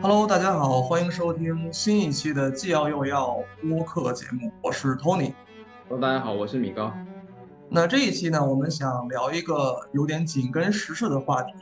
Hello，大家好，欢迎收听新一期的既要又要播客节目，我是 Tony。Hello，大家好，我是米高。那这一期呢，我们想聊一个有点紧跟时事的话题，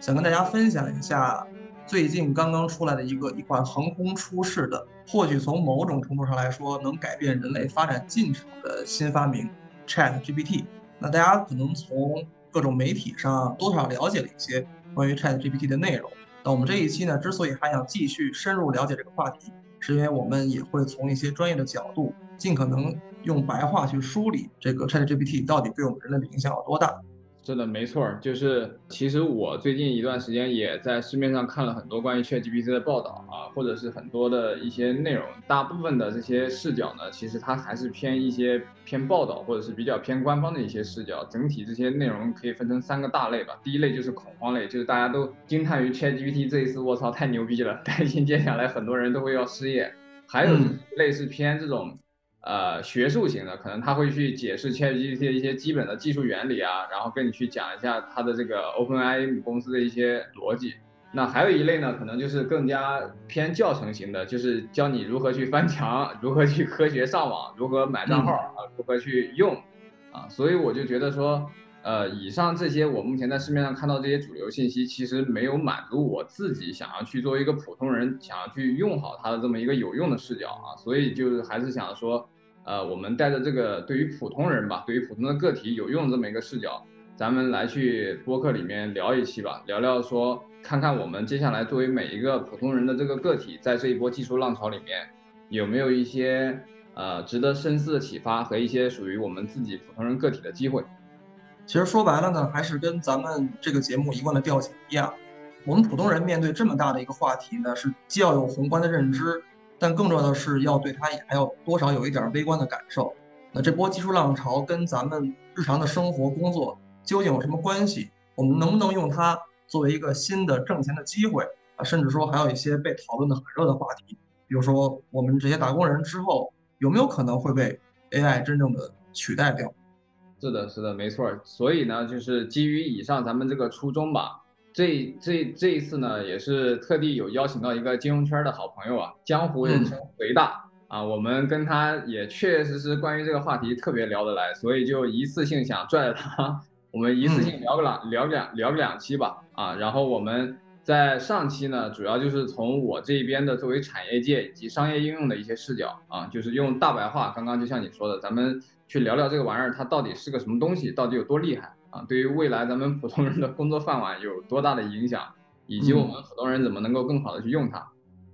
想跟大家分享一下最近刚刚出来的一个一款横空出世的，或许从某种程度上来说能改变人类发展进程的新发明 Chat GPT。那大家可能从各种媒体上多少了解了一些关于 Chat GPT 的内容。那我们这一期呢，之所以还想继续深入了解这个话题，是因为我们也会从一些专业的角度，尽可能用白话去梳理这个 ChatGPT 到底对我们人类的影响有多大。是的，没错，就是其实我最近一段时间也在市面上看了很多关于 ChatGPT 的报道啊，或者是很多的一些内容，大部分的这些视角呢，其实它还是偏一些偏报道或者是比较偏官方的一些视角。整体这些内容可以分成三个大类吧。第一类就是恐慌类，就是大家都惊叹于 ChatGPT 这一次，我操，太牛逼了，担心接下来很多人都会要失业。还有类似偏这种。呃，学术型的可能他会去解释 ChatGPT 的一些基本的技术原理啊，然后跟你去讲一下它的这个 OpenAI 母公司的一些逻辑。那还有一类呢，可能就是更加偏教程型的，就是教你如何去翻墙，如何去科学上网，如何买账号啊，如何去用啊。所以我就觉得说，呃，以上这些我目前在市面上看到这些主流信息，其实没有满足我自己想要去作为一个普通人想要去用好它的这么一个有用的视角啊。所以就是还是想说。呃，我们带着这个对于普通人吧，对于普通的个体有用这么一个视角，咱们来去播客里面聊一期吧，聊聊说，看看我们接下来作为每一个普通人的这个个体，在这一波技术浪潮里面，有没有一些呃值得深思的启发和一些属于我们自己普通人个体的机会。其实说白了呢，还是跟咱们这个节目一贯的调性一样，我们普通人面对这么大的一个话题呢，是既要有宏观的认知。但更重要的是，要对它也还要多少有一点微观的感受。那这波技术浪潮跟咱们日常的生活工作究竟有什么关系？我们能不能用它作为一个新的挣钱的机会啊？甚至说还有一些被讨论的很热的话题，比如说我们这些打工人之后有没有可能会被 AI 真正的取代掉？是的，是的，没错。所以呢，就是基于以上咱们这个初衷吧。这这这一次呢，也是特地有邀请到一个金融圈的好朋友啊，江湖人称回大。啊，我们跟他也确确实是关于这个话题特别聊得来，所以就一次性想拽着他，我们一次性聊个两聊两聊个两期吧。啊，然后我们在上期呢，主要就是从我这边的作为产业界以及商业应用的一些视角啊，就是用大白话，刚刚就像你说的，咱们去聊聊这个玩意儿它到底是个什么东西，到底有多厉害。啊，对于未来咱们普通人的工作饭碗有多大的影响，以及我们普通人怎么能够更好的去用它？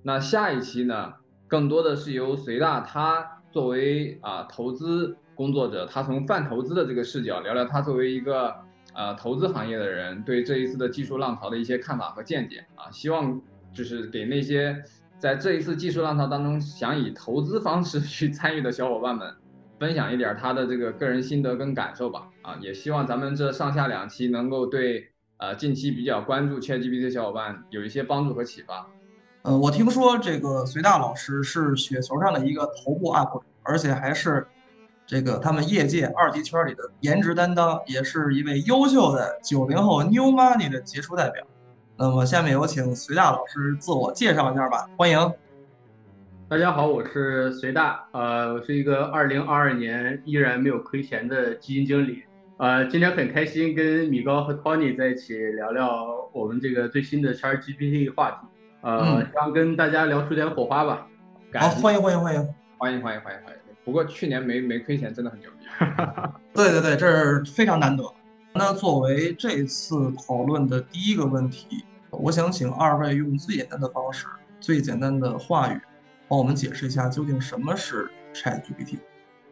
那下一期呢，更多的是由随大他作为啊投资工作者，他从泛投资的这个视角聊聊他作为一个呃投资行业的人对这一次的技术浪潮的一些看法和见解啊，希望就是给那些在这一次技术浪潮当中想以投资方式 去参与的小伙伴们。分享一点他的这个个人心得跟感受吧，啊，也希望咱们这上下两期能够对呃近期比较关注 ChatGPT 的小伙伴有一些帮助和启发。呃，我听说这个隋大老师是雪球上的一个头部 UP 主，而且还是这个他们业界二级圈里的颜值担当，也是一位优秀的九零后 New Money 的杰出代表。那么下面有请隋大老师自我介绍一下吧，欢迎。大家好，我是隋大，呃，我是一个二零二二年依然没有亏钱的基金经理，呃，今天很开心跟米高和 Tony 在一起聊聊我们这个最新的 ChatGPT 话题，呃，希望跟大家聊出点火花吧。好，欢迎欢迎欢迎欢迎欢迎欢迎欢迎。不过去年没没亏钱，真的很牛逼。对对对，这是非常难得。那作为这次讨论的第一个问题，我想请二位用最简单的方式，最简单的话语。帮我们解释一下究竟什么是 ChatGPT。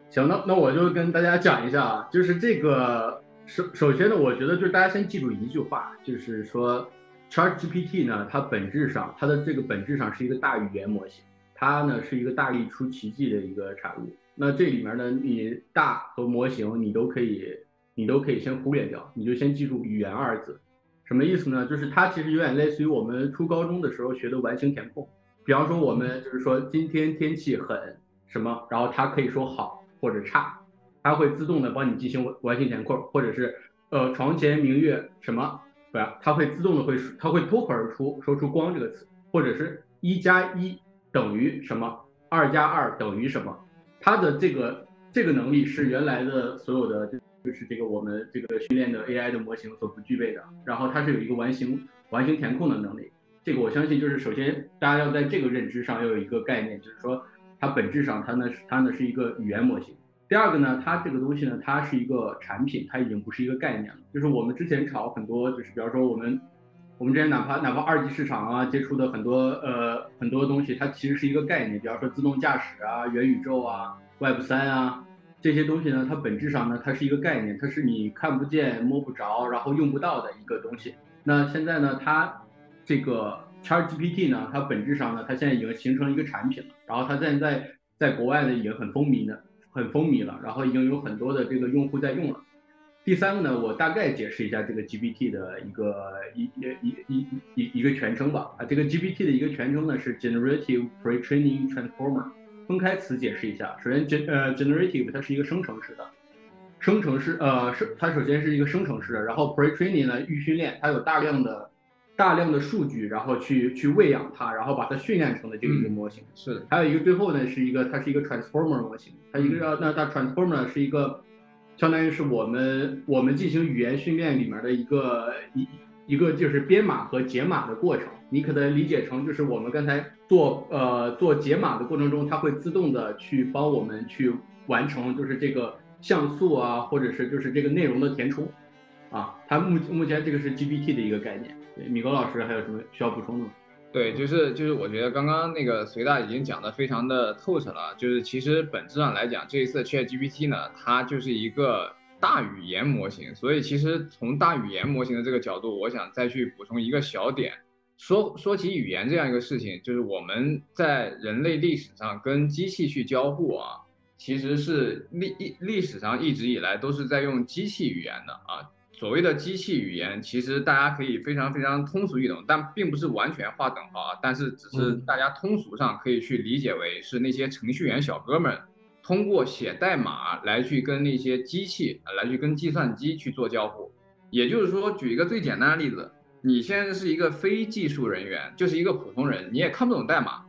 行，那那我就跟大家讲一下啊，就是这个首首先呢，我觉得就是大家先记住一句话，就是说 ChatGPT 呢，它本质上它的这个本质上是一个大语言模型，它呢是一个大力出奇迹的一个产物。那这里面呢，你大和模型你都可以你都可以先忽略掉，你就先记住语言二字，什么意思呢？就是它其实有点类似于我们初高中的时候学的完形填空。比方说，我们就是说今天天气很什么，然后它可以说好或者差，它会自动的帮你进行完形填空，或者是呃床前明月什么，对吧？它会自动的会它会脱口而出说出光这个词，或者是一加一等于什么，二加二等于什么，它的这个这个能力是原来的所有的就是这个我们这个训练的 AI 的模型所不具备的，然后它是有一个完形完形填空的能力。这个我相信，就是首先大家要在这个认知上要有一个概念，就是说它本质上它呢是它呢是一个语言模型。第二个呢，它这个东西呢，它是一个产品，它已经不是一个概念了。就是我们之前炒很多，就是比方说我们我们之前哪怕哪怕二级市场啊接触的很多呃很多东西，它其实是一个概念，比方说自动驾驶啊、元宇宙啊、Web 三啊这些东西呢，它本质上呢它是一个概念，它是你看不见摸不着，然后用不到的一个东西。那现在呢，它这个 ChatGPT 呢，它本质上呢，它现在已经形成一个产品了，然后它现在在国外呢已经很风靡的，很风靡了，然后已经有很多的这个用户在用了。第三个呢，我大概解释一下这个 GPT 的一个一一一一一一个全称吧。啊，这个 GPT 的一个全称呢是 Generative Pre-training Transformer。分开词解释一下，首先 gen 呃 Generative 它是一个生成式的，生成式呃是它首先是一个生成式的，然后 Pre-training 呢预训练，它有大量的。大量的数据，然后去去喂养它，然后把它训练成的这个一个模型。是的，还有一个最后呢，是一个它是一个 transformer 模型，它一个那它 transformer 是一个，相当于是我们我们进行语言训练里面的一个一一个就是编码和解码的过程。你可能理解成就是我们刚才做呃做解码的过程中，它会自动的去帮我们去完成就是这个像素啊，或者是就是这个内容的填充。啊，它目目前这个是 GPT 的一个概念。米高老师还有什么需要补充的吗？对，就是就是，我觉得刚刚那个隋大已经讲的非常的透彻了。就是其实本质上来讲，这一次 ChatGPT 呢，它就是一个大语言模型。所以其实从大语言模型的这个角度，我想再去补充一个小点。说说起语言这样一个事情，就是我们在人类历史上跟机器去交互啊，其实是历历历史上一直以来都是在用机器语言的啊。所谓的机器语言，其实大家可以非常非常通俗易懂，但并不是完全划等号啊。但是只是大家通俗上可以去理解为是那些程序员小哥们通过写代码来去跟那些机器来去跟计算机去做交互。也就是说，举一个最简单的例子，你现在是一个非技术人员，就是一个普通人，你也看不懂代码。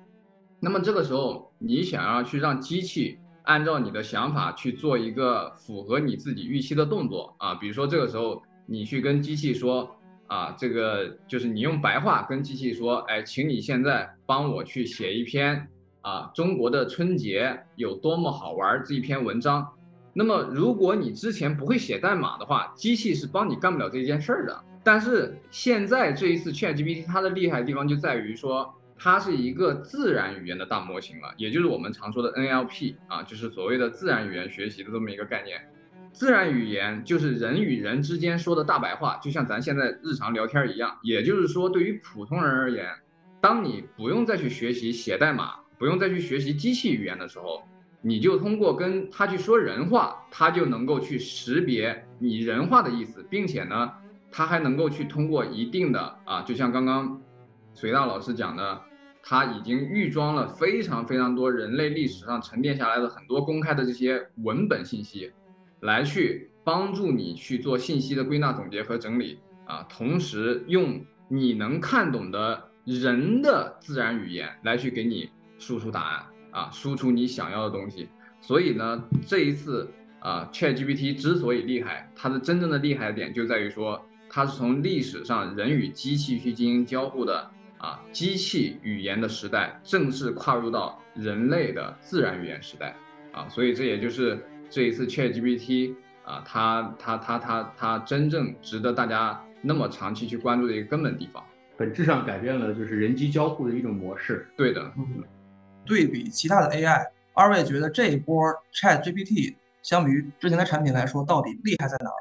那么这个时候，你想要去让机器。按照你的想法去做一个符合你自己预期的动作啊，比如说这个时候你去跟机器说啊，这个就是你用白话跟机器说，哎，请你现在帮我去写一篇啊中国的春节有多么好玩这一篇文章。那么如果你之前不会写代码的话，机器是帮你干不了这件事儿的。但是现在这一次 ChatGPT 它的厉害地方就在于说。它是一个自然语言的大模型了，也就是我们常说的 NLP 啊，就是所谓的自然语言学习的这么一个概念。自然语言就是人与人之间说的大白话，就像咱现在日常聊天一样。也就是说，对于普通人而言，当你不用再去学习写代码，不用再去学习机器语言的时候，你就通过跟他去说人话，他就能够去识别你人话的意思，并且呢，他还能够去通过一定的啊，就像刚刚。隋大老师讲的，他已经预装了非常非常多人类历史上沉淀下来的很多公开的这些文本信息，来去帮助你去做信息的归纳总结和整理啊，同时用你能看懂的人的自然语言来去给你输出答案啊，输出你想要的东西。所以呢，这一次啊，ChatGPT 之所以厉害，它的真正的厉害点就在于说，它是从历史上人与机器去进行交互的。啊，机器语言的时代正式跨入到人类的自然语言时代啊，所以这也就是这一次 ChatGPT 啊，它它它它它真正值得大家那么长期去关注的一个根本地方，本质上改变了就是人机交互的一种模式。对的，对比其他的 AI，二位觉得这一波 ChatGPT 相比于之前的产品来说，到底厉害在哪儿？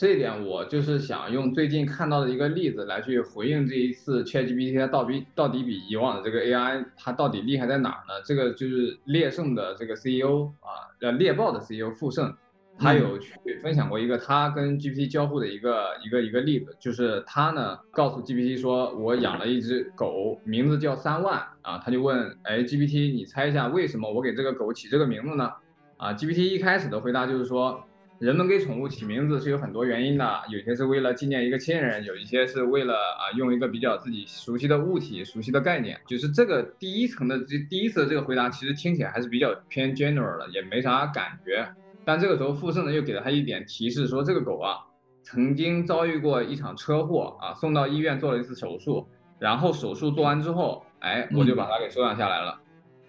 这一点我就是想用最近看到的一个例子来去回应这一次 ChatGPT 它到底到底比以往的这个 AI 它到底厉害在哪儿呢？这个就是猎胜的这个 CEO 啊，呃猎豹的 CEO 傅盛，他有去分享过一个他跟 GPT 交互的一个一个一个例子，就是他呢告诉 GPT 说，我养了一只狗，名字叫三万啊，他就问，哎 GPT 你猜一下为什么我给这个狗起这个名字呢？啊，GPT 一开始的回答就是说。人们给宠物起名字是有很多原因的，有些是为了纪念一个亲人，有一些是为了啊用一个比较自己熟悉的物体、熟悉的概念。就是这个第一层的这第一次的这个回答，其实听起来还是比较偏 general 的，也没啥感觉。但这个时候傅盛呢又给了他一点提示，说这个狗啊曾经遭遇过一场车祸啊，送到医院做了一次手术，然后手术做完之后，哎，我就把它给收养下来了。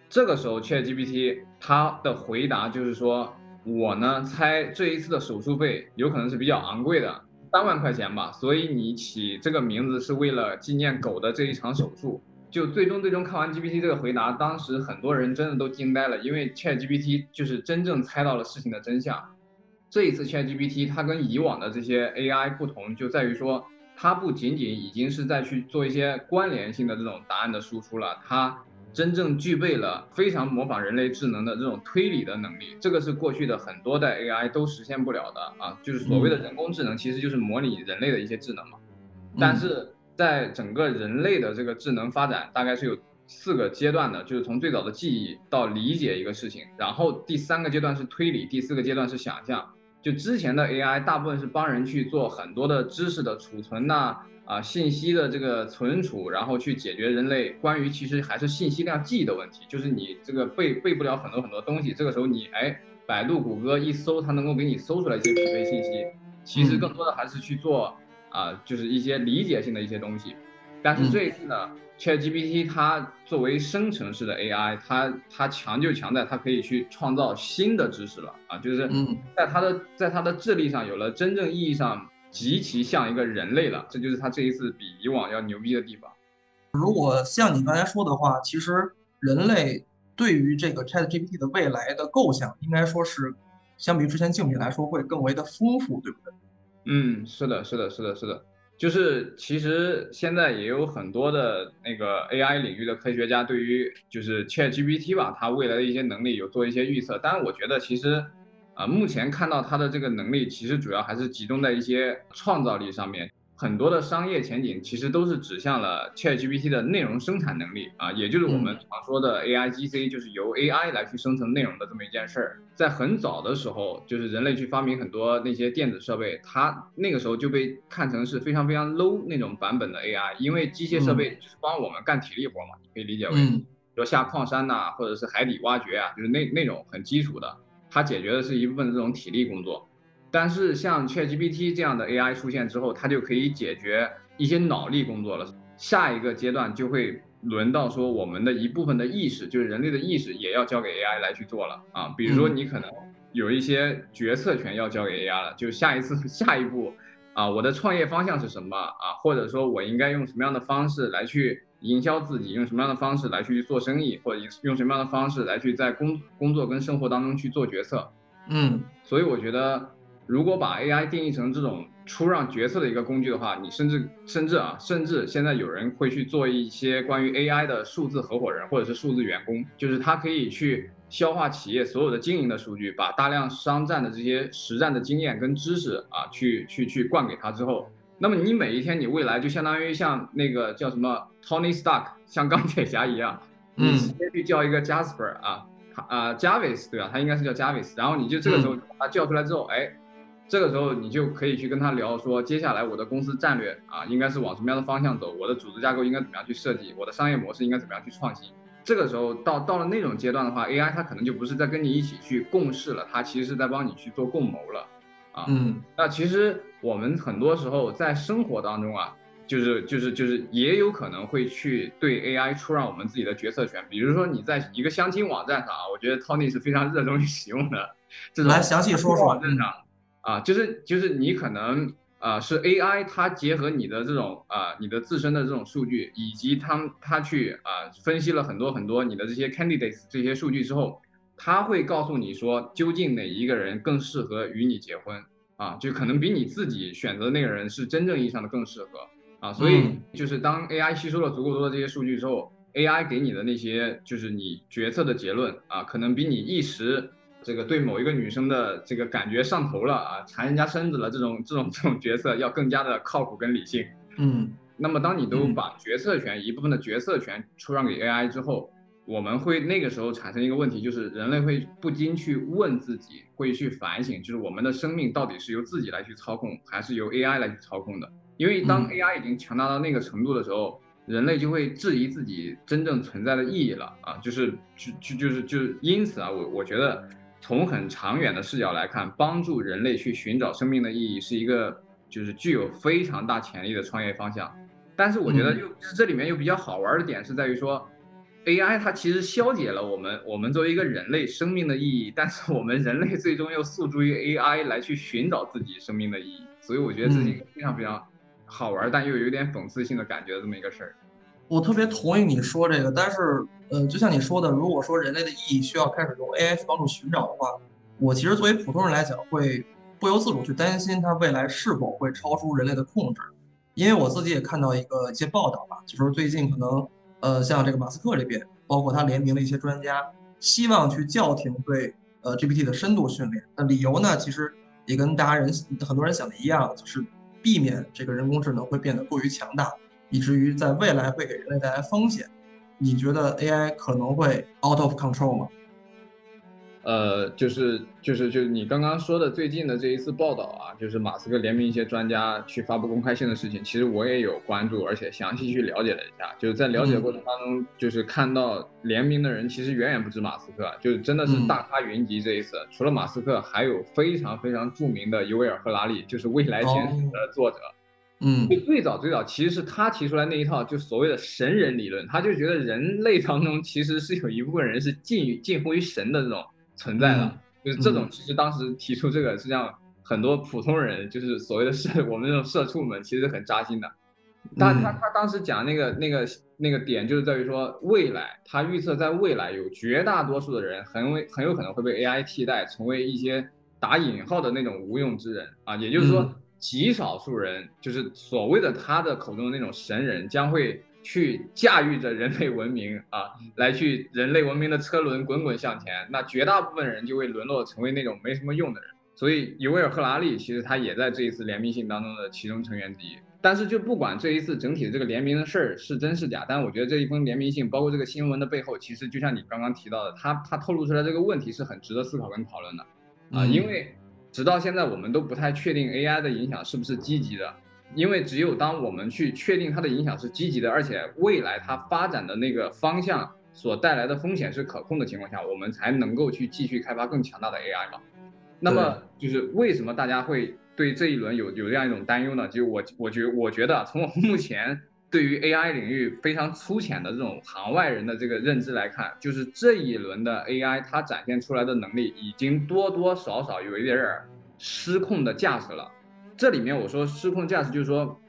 这个时候 ChatGPT 它的回答就是说。我呢猜这一次的手术费有可能是比较昂贵的，三万块钱吧。所以你起这个名字是为了纪念狗的这一场手术。就最终最终看完 GPT 这个回答，当时很多人真的都惊呆了，因为 ChatGPT 就是真正猜到了事情的真相。这一次 ChatGPT 它跟以往的这些 AI 不同，就在于说它不仅仅已经是在去做一些关联性的这种答案的输出了，它。真正具备了非常模仿人类智能的这种推理的能力，这个是过去的很多代 AI 都实现不了的啊，就是所谓的人工智能，其实就是模拟人类的一些智能嘛。但是在整个人类的这个智能发展，大概是有四个阶段的，就是从最早的记忆到理解一个事情，然后第三个阶段是推理，第四个阶段是想象。就之前的 AI 大部分是帮人去做很多的知识的储存呐。啊，信息的这个存储，然后去解决人类关于其实还是信息量记忆的问题，就是你这个背背不了很多很多东西，这个时候你哎，百度、谷歌一搜，它能够给你搜出来一些匹配信息。其实更多的还是去做啊，就是一些理解性的一些东西。但是这一次呢，ChatGPT 它作为生成式的 AI，它它强就强在它可以去创造新的知识了啊，就是在它的在它的智力上有了真正意义上。极其像一个人类了，这就是他这一次比以往要牛逼的地方。如果像你刚才说的话，其实人类对于这个 ChatGPT 的未来的构想，应该说是相比于之前竞品来说会更为的丰富，对不对？嗯，是的，是的，是的，是的。就是其实现在也有很多的那个 AI 领域的科学家对于就是 ChatGPT 吧，它未来的一些能力有做一些预测。但是我觉得其实。啊，目前看到它的这个能力，其实主要还是集中在一些创造力上面。很多的商业前景其实都是指向了 ChatGPT 的内容生产能力啊，也就是我们常说的 AIGC，就是由 AI 来去生成内容的这么一件事儿。在很早的时候，就是人类去发明很多那些电子设备，它那个时候就被看成是非常非常 low 那种版本的 AI，因为机械设备就是帮我们干体力活嘛，你可以理解为，比如下矿山呐，或者是海底挖掘啊，就是那那种很基础的。它解决的是一部分这种体力工作，但是像 ChatGPT 这样的 AI 出现之后，它就可以解决一些脑力工作了。下一个阶段就会轮到说我们的一部分的意识，就是人类的意识也要交给 AI 来去做了啊。比如说你可能有一些决策权要交给 AI 了，就下一次 下一步啊，我的创业方向是什么啊？或者说我应该用什么样的方式来去。营销自己用什么样的方式来去做生意，或者用什么样的方式来去在工工作跟生活当中去做决策，嗯，所以我觉得，如果把 AI 定义成这种出让决策的一个工具的话，你甚至甚至啊，甚至现在有人会去做一些关于 AI 的数字合伙人或者是数字员工，就是他可以去消化企业所有的经营的数据，把大量商战的这些实战的经验跟知识啊，去去去灌给他之后。那么你每一天，你未来就相当于像那个叫什么 Tony Stark，像钢铁侠一样，你直接去叫一个 Jasper 啊，啊 Jarvis 对吧？他应该是叫 Jarvis，然后你就这个时候把他叫出来之后，哎，这个时候你就可以去跟他聊说，接下来我的公司战略啊，应该是往什么样的方向走？我的组织架构应该怎么样去设计？我的商业模式应该怎么样去创新？这个时候到到了那种阶段的话，AI 它可能就不是在跟你一起去共事了，它其实是在帮你去做共谋了。啊，嗯，那其实我们很多时候在生活当中啊，就是就是就是也有可能会去对 AI 出让我们自己的决策权。比如说你在一个相亲网站上啊，我觉得 Tony 是非常热衷于使用的这种。来详细说说网站上啊，就是就是你可能啊是 AI 它结合你的这种啊你的自身的这种数据，以及它它去啊分析了很多很多你的这些 candidates 这些数据之后。它会告诉你说，究竟哪一个人更适合与你结婚啊？就可能比你自己选择的那个人是真正意义上的更适合啊。所以就是当 AI 吸收了足够多的这些数据之后，AI 给你的那些就是你决策的结论啊，可能比你一时这个对某一个女生的这个感觉上头了啊，缠人家身子了这种这种这种决策要更加的靠谱跟理性。嗯，那么当你都把决策权一部分的决策权出让给 AI 之后。我们会那个时候产生一个问题，就是人类会不禁去问自己，会去反省，就是我们的生命到底是由自己来去操控，还是由 AI 来去操控的？因为当 AI 已经强大到那个程度的时候，人类就会质疑自己真正存在的意义了啊！就是就就就是就是因此啊，我我觉得从很长远的视角来看，帮助人类去寻找生命的意义是一个就是具有非常大潜力的创业方向。但是我觉得又这里面又比较好玩的点是在于说。AI 它其实消解了我们我们作为一个人类生命的意义，但是我们人类最终又诉诸于 AI 来去寻找自己生命的意义，所以我觉得这是一个非常非常好玩但又有点讽刺性的感觉的这么一个事儿。我特别同意你说这个，但是呃，就像你说的，如果说人类的意义需要开始用 AI 去帮助寻找的话，我其实作为普通人来讲，会不由自主去担心它未来是否会超出人类的控制，因为我自己也看到一个一些报道吧，就是最近可能。呃，像这个马斯克这边，包括他联名的一些专家，希望去叫停对呃 GPT 的深度训练。那理由呢，其实也跟大家人很多人想的一样，就是避免这个人工智能会变得过于强大，以至于在未来会给人类带来风险。你觉得 AI 可能会 out of control 吗？呃，就是就是就是你刚刚说的最近的这一次报道啊，就是马斯克联名一些专家去发布公开信的事情，其实我也有关注，而且详细去了解了一下。就是在了解过程当中，就是看到联名的人其实远远不止马斯克，就是真的是大咖云集。这一次除了马斯克，还有非常非常著名的尤维尔·赫拉利，就是《未来简史》的作者。嗯，就最早最早其实是他提出来那一套，就所谓的神人理论，他就觉得人类当中其实是有一部分人是近于近乎于神的这种。存在的就是这种，其实当时提出这个，实际上很多普通人，就是所谓的社，我们这种社畜们，其实很扎心的。但他他当时讲那个那个那个点，就是在于说，未来他预测在未来有绝大多数的人很为很有可能会被 AI 替代，成为一些打引号的那种无用之人啊，也就是说，极少数人，就是所谓的他的口中的那种神人，将会。去驾驭着人类文明啊，来去人类文明的车轮滚滚向前，那绝大部分人就会沦落成为那种没什么用的人。所以尤维尔·赫拉利其实他也在这一次联名信当中的其中成员之一。但是就不管这一次整体的这个联名的事儿是真是假，但我觉得这一封联名信，包括这个新闻的背后，其实就像你刚刚提到的，他他透露出来这个问题是很值得思考跟讨论的啊，因为直到现在我们都不太确定 AI 的影响是不是积极的。因为只有当我们去确定它的影响是积极的，而且未来它发展的那个方向所带来的风险是可控的情况下，我们才能够去继续开发更强大的 AI 嘛。那么就是为什么大家会对这一轮有有这样一种担忧呢？就我我觉我觉得从我目前对于 AI 领域非常粗浅的这种行外人的这个认知来看，就是这一轮的 AI 它展现出来的能力已经多多少少有一点儿失控的架势了。这里面我说失控驾驶，就是说，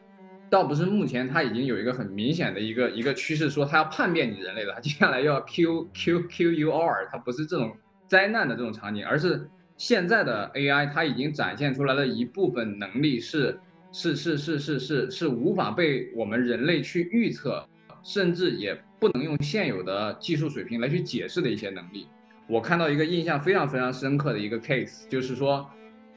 倒不是目前它已经有一个很明显的一个一个趋势，说它要叛变你人类了，它接下来要 Q Q Q U R，它不是这种灾难的这种场景，而是现在的 AI 它已经展现出来的一部分能力是是是是是是是无法被我们人类去预测，甚至也不能用现有的技术水平来去解释的一些能力。我看到一个印象非常非常深刻的一个 case，就是说。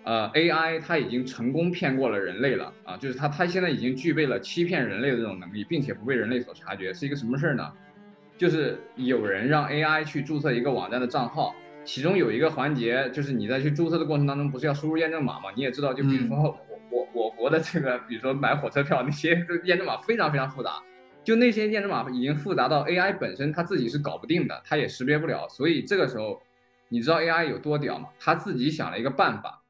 呃，AI 它已经成功骗过了人类了啊，就是它它现在已经具备了欺骗人类的这种能力，并且不被人类所察觉，是一个什么事儿呢？就是有人让 AI 去注册一个网站的账号，其中有一个环节就是你在去注册的过程当中，不是要输入验证码吗？你也知道，就比如说我我我国的这个，比如说买火车票那些验证码非常非常复杂，就那些验证码已经复杂到 AI 本身它自己是搞不定的，它也识别不了，所以这个时候你知道 AI 有多屌吗？它自己想了一个办法。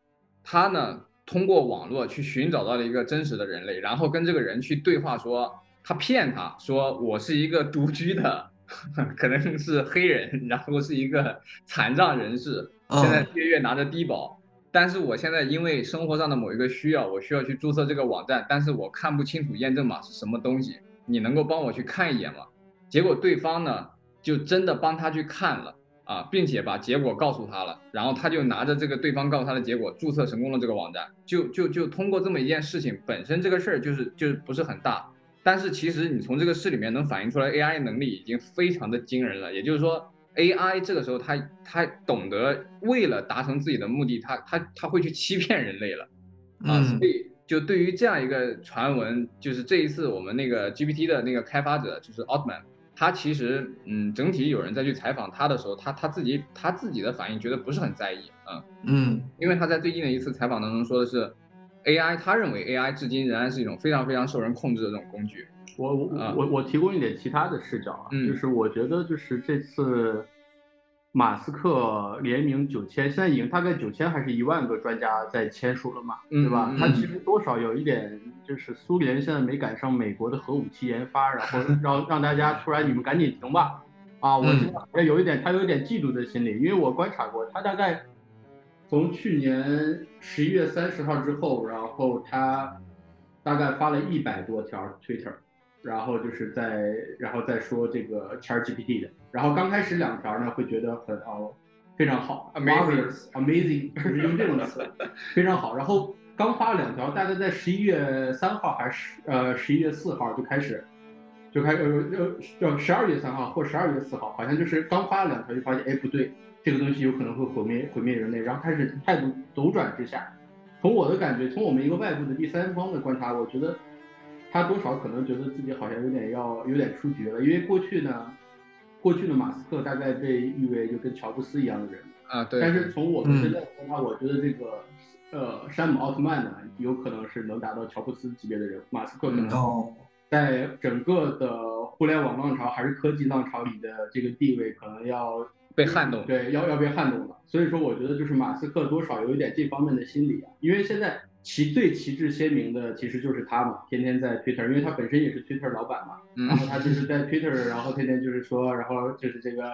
他呢，通过网络去寻找到了一个真实的人类，然后跟这个人去对话，说他骗他说我是一个独居的，可能是黑人，然后是一个残障人士，现在月月拿着低保，但是我现在因为生活上的某一个需要，我需要去注册这个网站，但是我看不清楚验证码是什么东西，你能够帮我去看一眼吗？结果对方呢，就真的帮他去看了。啊，并且把结果告诉他了，然后他就拿着这个对方告诉他的结果注册成功了这个网站，就就就通过这么一件事情，本身这个事儿就是就是不是很大，但是其实你从这个事里面能反映出来，AI 能力已经非常的惊人了。也就是说，AI 这个时候他他懂得为了达成自己的目的，他他他会去欺骗人类了，啊，所以就对于这样一个传闻，就是这一次我们那个 GPT 的那个开发者就是 Altman。他其实，嗯，整体有人在去采访他的时候，他他自己他自己的反应觉得不是很在意，嗯嗯因为他在最近的一次采访当中说的是，AI，他认为 AI 至今仍然是一种非常非常受人控制的这种工具。我我啊我我提供一点其他的视角啊，嗯就是我觉得就是这次马斯克联名九千，现在已经大概九千还是一万个专家在签署了嘛，对吧？他其实多少有一点就是苏联现在没赶上美国的核武器研发，然后 让让大家突然你们赶紧停吧，啊，我嗯现在好像有一点他有一点嫉妒的心理，因为我观察过，他大概从去年十一月三十号之后，然后他大概发了一百多条 Twitter。然后就是在，然后再说这个 ChatGPT 的，然后刚开始两条呢会觉得很哦非常好 Amazing amazing，就是用这种词非常好。然后刚发了两条，大概在十一月三号还是呃十一月四号就开始，就开始呃呃十二月三号或十二月四号，好像就是刚发了两条就发现哎不对，这个东西有可能会毁灭毁灭人类，然后开始态度陡转之下。从我的感觉，从我们一个外部的第三方的观察，我觉得。他多少可能觉得自己好像有点要有点出局了，因为过去呢，过去的马斯克大概被誉为就跟乔布斯一样的人，啊，对。但是从我们现在观察，我觉得这个呃山姆奥特曼呢，有可能是能达到乔布斯级别的人，马斯克可能哦，在整个的互联网浪潮还是科技浪潮里的这个地位可能要被撼动，对，要要被撼动了。所以说，我觉得就是马斯克多少有一点这方面的心理啊，因为现在。旗最旗帜鲜明的其实就是他嘛，天天在 Twitter，因为他本身也是 Twitter 老板嘛，嗯、然后他就是在 Twitter，然后天天就是说，然后就是这个，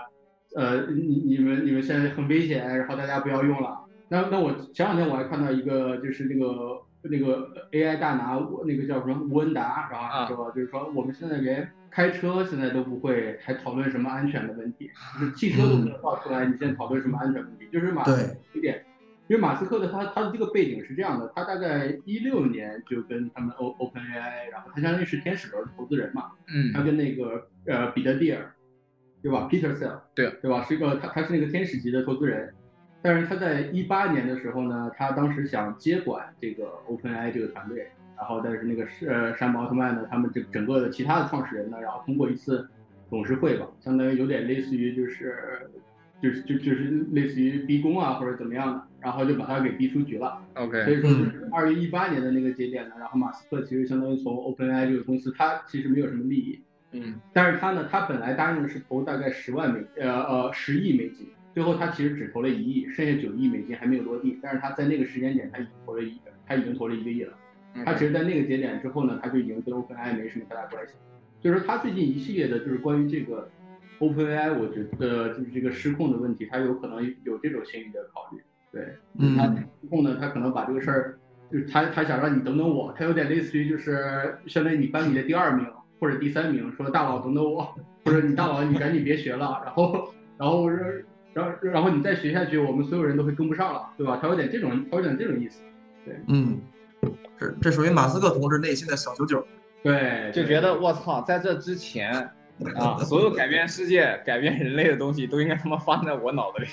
呃，你你们你们现在很危险，然后大家不要用了。那那我前两天我还看到一个，就是那个那个 AI 大拿，那个叫什么吴文达，然后说、啊、就是说我们现在连开车现在都不会，还讨论什么安全的问题，就是汽车都没有造出来，你现在讨论什么安全问题？就是马斯克有点。因为马斯克的他他的这个背景是这样的，他大概一六年就跟他们 O OpenAI，然后他相当于是天使轮投资人嘛，嗯，他跟那个呃彼得蒂尔，对吧？Peter Thiel，对对吧？是一个他他是那个天使级的投资人，但是他在一八年的时候呢，他当时想接管这个 OpenAI 这个团队，然后但是那个呃山姆奥特曼呢，他们这整个的其他的创始人呢，然后通过一次董事会吧，相当于有点类似于就是。就是就就是类似于逼宫啊或者怎么样的，然后就把他给逼出局了。OK，所以说就是二月一八年的那个节点呢，然后马斯克其实相当于从 OpenAI 这个公司，他其实没有什么利益，嗯，但是他呢，他本来答应的是投大概十万美呃呃十亿美金，最后他其实只投了一亿，剩下九亿美金还没有落地，但是他在那个时间点他已经投了一他已经投了一个亿了。他其实，在那个节点之后呢，他就已经跟 OpenAI 没什么太大关系。就是说，他最近一系列的就是关于这个。OpenAI 我觉得就是这个失控的问题，他有可能有这种心理的考虑。对，嗯，他失控呢，他可能把这个事儿，就是他他想让你等等我，他有点类似于就是相当于你班里的第二名或者第三名，说大佬等等我，或者你大佬你赶紧别学了，然后然后然后然后你再学下去，我们所有人都会跟不上了，对吧？他有点这种，他有点这种意思。对，嗯，这这属于马斯克同志内心的小九九。对，就觉得我操，在这之前。啊！所有改变世界、改变人类的东西都应该他妈放在我脑子里，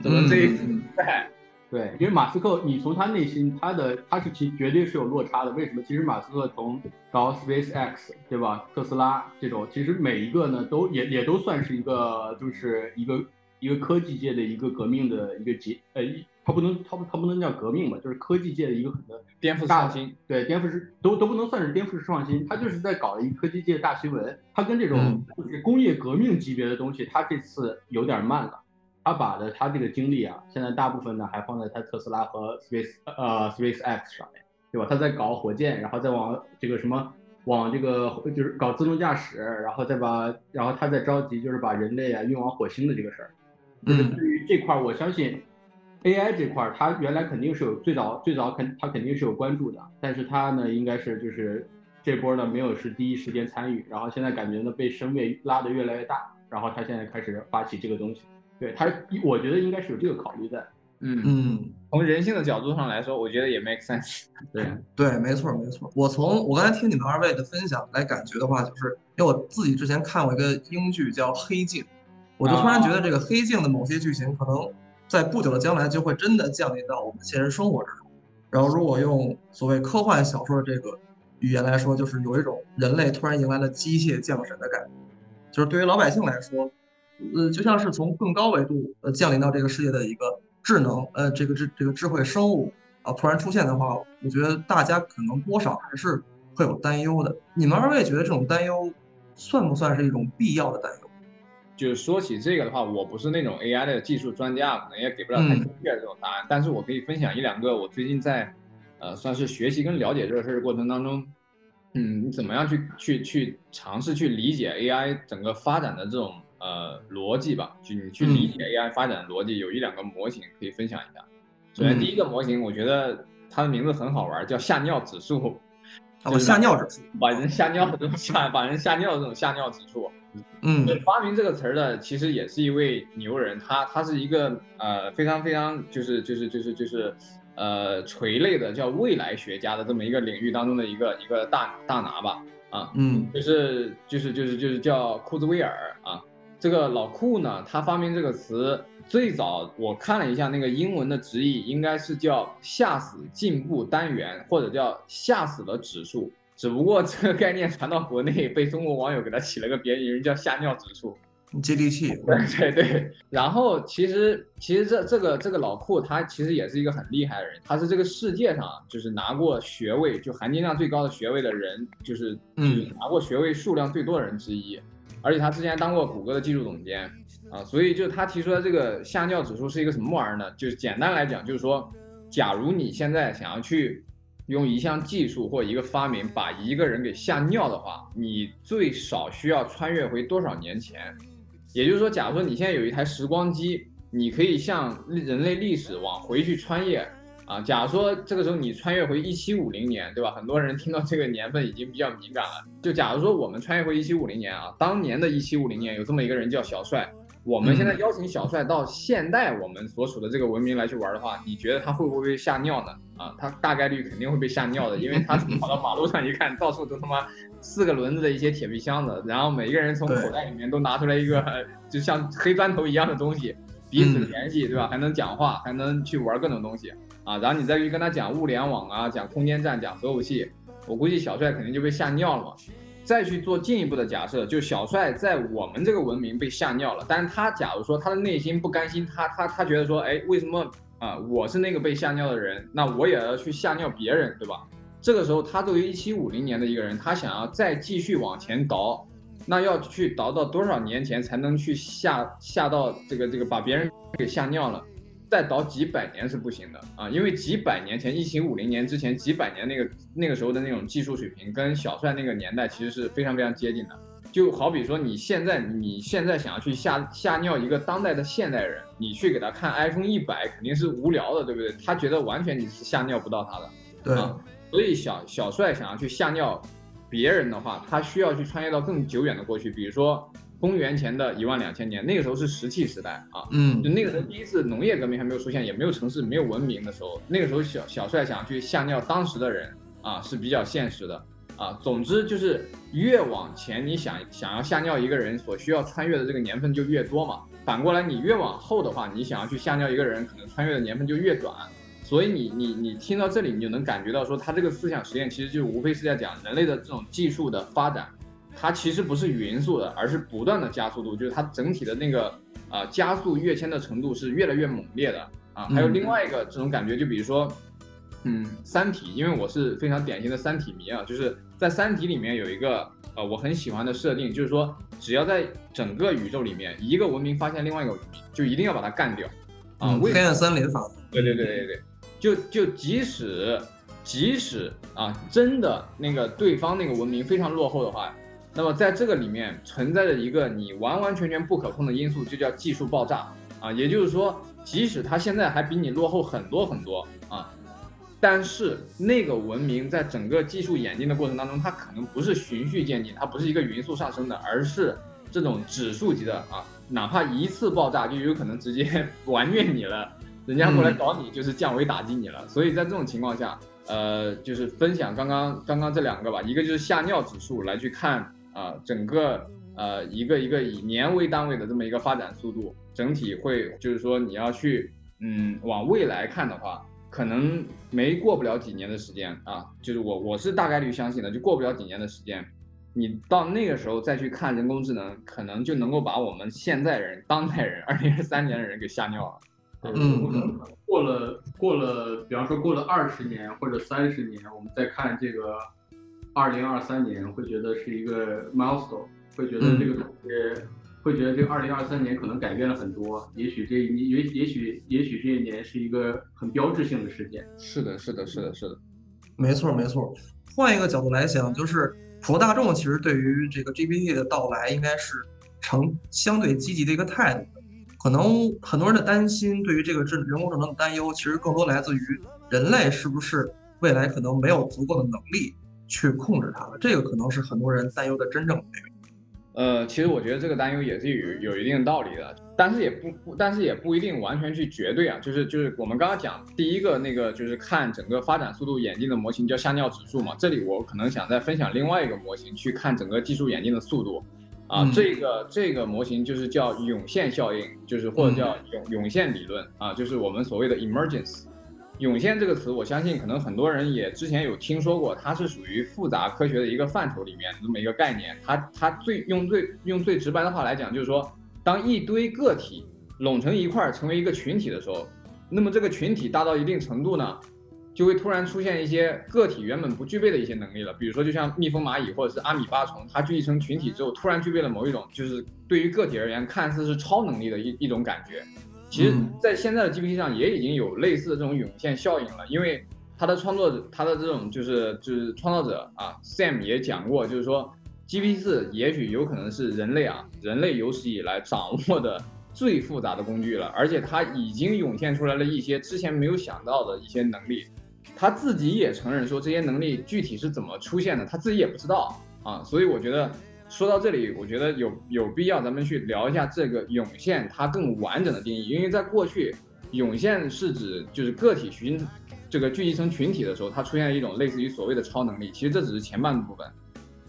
怎么这一次在？对，因为马斯克，你从他内心，他的他是其绝对是有落差的。为什么？其实马斯克从搞 SpaceX，对吧？特斯拉这种，其实每一个呢，都也也都算是一个，就是一个一个科技界的一个革命的一个结，呃，它不能，它不，它不能叫革命吧，就是科技界的一个很颠覆创新。对，颠覆式都都不能算是颠覆式创新，它就是在搞一个科技界大新闻。它跟这种就是工业革命级别的东西，它这次有点慢了。他把的他这个精力啊，现在大部分呢还放在他特斯拉和 Space 呃 SpaceX 上面，对吧？他在搞火箭，然后再往这个什么往这个就是搞自动驾驶，然后再把然后他在着急就是把人类啊运往火星的这个事儿。就是对于这块，我相信 AI 这块，它原来肯定是有最早最早肯它肯定是有关注的，但是它呢应该是就是这波呢没有是第一时间参与，然后现在感觉呢被声位拉得越来越大，然后它现在开始发起这个东西。对它，我觉得应该是有这个考虑在。嗯嗯，从人性的角度上来说，我觉得也 make sense。对 对，没错没错。我从我刚才听你们二位的分享来感觉的话，就是因为我自己之前看过一个英剧叫《黑镜》，我就突然觉得这个《黑镜》的某些剧情可能在不久的将来就会真的降临到我们现实生活之中。然后如果用所谓科幻小说的这个语言来说，就是有一种人类突然迎来了机械降神的感觉。就是对于老百姓来说，呃，就像是从更高维度呃降临到这个世界的一个智能，呃，这个智这个智慧生物啊突然出现的话，我觉得大家可能多少还是会有担忧的。你们二位觉得这种担忧算不算是一种必要的担忧？就是说起这个的话，我不是那种 AI 的技术专家，可能也给不了太精确的这种答案。但是我可以分享一两个我最近在，呃，算是学习跟了解这个事儿的过程当中，嗯，你怎么样去去去尝试去理解 AI 整个发展的这种呃逻辑吧？就你去理解 AI 发展的逻辑，有一两个模型可以分享一下。首先第一个模型，我觉得它的名字很好玩，叫吓尿指数。哦，吓尿指数，把人吓尿的这种吓，把人吓尿的这种吓尿指数。嗯，发明这个词儿的其实也是一位牛人，他他是一个呃非常非常就是就是就是就是呃垂类的叫未来学家的这么一个领域当中的一个一个大大拿吧啊，嗯，就是就是就是就是叫库兹韦尔啊，这个老库呢，他发明这个词最早我看了一下那个英文的直译，应该是叫吓死进步单元或者叫吓死的指数。只不过这个概念传到国内，被中国网友给他起了个别名，叫“吓尿指数”，接地气。对 对对。然后其实其实这这个这个老库他其实也是一个很厉害的人，他是这个世界上就是拿过学位就含金量最高的学位的人，就是就是拿过学位数量最多的人之一。而且他之前当过谷歌的技术总监啊，所以就他提出的这个吓尿指数是一个什么玩意儿呢？就是简单来讲，就是说，假如你现在想要去。用一项技术或一个发明把一个人给吓尿的话，你最少需要穿越回多少年前？也就是说，假如说你现在有一台时光机，你可以向人类历史往回去穿越啊。假如说这个时候你穿越回一七五零年，对吧？很多人听到这个年份已经比较敏感了。就假如说我们穿越回一七五零年啊，当年的一七五零年有这么一个人叫小帅。我们现在邀请小帅到现代我们所处的这个文明来去玩的话，你觉得他会不会被吓尿呢？啊，他大概率肯定会被吓尿的，因为他跑到马路上一看到处都他妈四个轮子的一些铁皮箱子，然后每一个人从口袋里面都拿出来一个就像黑砖头一样的东西，彼此联系，对吧？还能讲话，还能去玩各种东西啊。然后你再去跟他讲物联网啊，讲空间站，讲核武器，我估计小帅肯定就被吓尿了嘛。再去做进一步的假设，就小帅在我们这个文明被吓尿了，但是他假如说他的内心不甘心，他他他觉得说，哎，为什么啊我是那个被吓尿的人，那我也要去吓尿别人，对吧？这个时候他作为一七五零年的一个人，他想要再继续往前倒，那要去倒到多少年前才能去吓吓到这个这个把别人给吓尿了？再倒几百年是不行的啊，因为几百年前，一七五零年之前几百年那个那个时候的那种技术水平，跟小帅那个年代其实是非常非常接近的。就好比说你现在你现在想要去吓吓尿一个当代的现代人，你去给他看 iPhone 一百，肯定是无聊的，对不对？他觉得完全你是吓尿不到他的。对啊，所以小小帅想要去吓尿别人的话，他需要去穿越到更久远的过去，比如说。公元前的一万两千年，那个时候是石器时代啊，嗯，就那个时候第一次农业革命还没有出现，也没有城市，没有文明的时候，那个时候小小帅想去吓尿当时的人啊是比较现实的啊。总之就是越往前你想想要吓尿一个人所需要穿越的这个年份就越多嘛。反过来你越往后的话，你想要去吓尿一个人，可能穿越的年份就越短。所以你你你听到这里，你就能感觉到说他这个思想实验其实就无非是在讲人类的这种技术的发展。它其实不是匀速的，而是不断的加速度，就是它整体的那个啊加速跃迁的程度是越来越猛烈的啊。还有另外一个这种感觉，就比如说，嗯，《三体》，因为我是非常典型的《三体》迷啊，就是在《三体》里面有一个呃我很喜欢的设定，就是说只要在整个宇宙里面一个文明发现另外一个文明，就一定要把它干掉啊。黑暗森林法则。对对对对对，就就即使即使啊真的那个对方那个文明非常落后的话。那么在这个里面存在着一个你完完全全不可控的因素，就叫技术爆炸啊。也就是说，即使它现在还比你落后很多很多啊，但是那个文明在整个技术演进的过程当中，它可能不是循序渐进，它不是一个匀速上升的，而是这种指数级的啊。哪怕一次爆炸，就有可能直接 完虐你了，人家过来搞你就是降维打击你了。所以在这种情况下，呃，就是分享刚刚刚刚这两个吧，一个就是吓尿指数来去看。啊，整个呃一个一个以年为单位的这么一个发展速度，整体会就是说你要去嗯往未来看的话，可能没过不了几年的时间啊，就是我我是大概率相信的，就过不了几年的时间，你到那个时候再去看人工智能，可能就能够把我们现在人、当代人、二零二三年的人给吓尿了。嗯，过了过了，比方说过了二十年或者三十年，我们再看这个二零二三年，会觉得是一个 milestone，会觉得这个东西，会觉得这个二零二三年可能改变了很多，也许这一也也许也许这一年是一个很标志性的事件。是的，是的，是的，是的，没错，没错。换一个角度来想，就是普罗大众其实对于这个 GPT 的到来，应该是呈相对积极的一个态度。可能很多人的担心，对于这个智人工智能的担忧，其实更多来自于人类是不是未来可能没有足够的能力去控制它了。这个可能是很多人担忧的真正内容。呃，其实我觉得这个担忧也是有有一定的道理的，但是也不不，但是也不一定完全去绝对啊。就是就是我们刚刚讲第一个那个，就是看整个发展速度演进的模型叫吓尿指数嘛。这里我可能想再分享另外一个模型，去看整个技术演进的速度。啊，这个这个模型就是叫涌现效应，就是或者叫涌涌现理论啊，就是我们所谓的 emergence。涌现这个词，我相信可能很多人也之前有听说过，它是属于复杂科学的一个范畴里面这么一个概念。它它最用最用最直白的话来讲，就是说，当一堆个体拢成一块儿成为一个群体的时候，那么这个群体大到一定程度呢？就会突然出现一些个体原本不具备的一些能力了，比如说就像蜜蜂、蚂蚁或者是阿米巴虫，它聚集成群体之后，突然具备了某一种，就是对于个体而言看似是超能力的一一种感觉。其实，在现在的 GPT 上也已经有类似的这种涌现效应了，因为它的创作者，它的这种就是就是创造者啊，Sam 也讲过，就是说 GPT 四也许有可能是人类啊，人类有史以来掌握的最复杂的工具了，而且它已经涌现出来了一些之前没有想到的一些能力。他自己也承认说这些能力具体是怎么出现的，他自己也不知道啊。所以我觉得说到这里，我觉得有有必要咱们去聊一下这个涌现它更完整的定义。因为在过去，涌现是指就是个体群这个聚集成群体的时候，它出现了一种类似于所谓的超能力。其实这只是前半部分，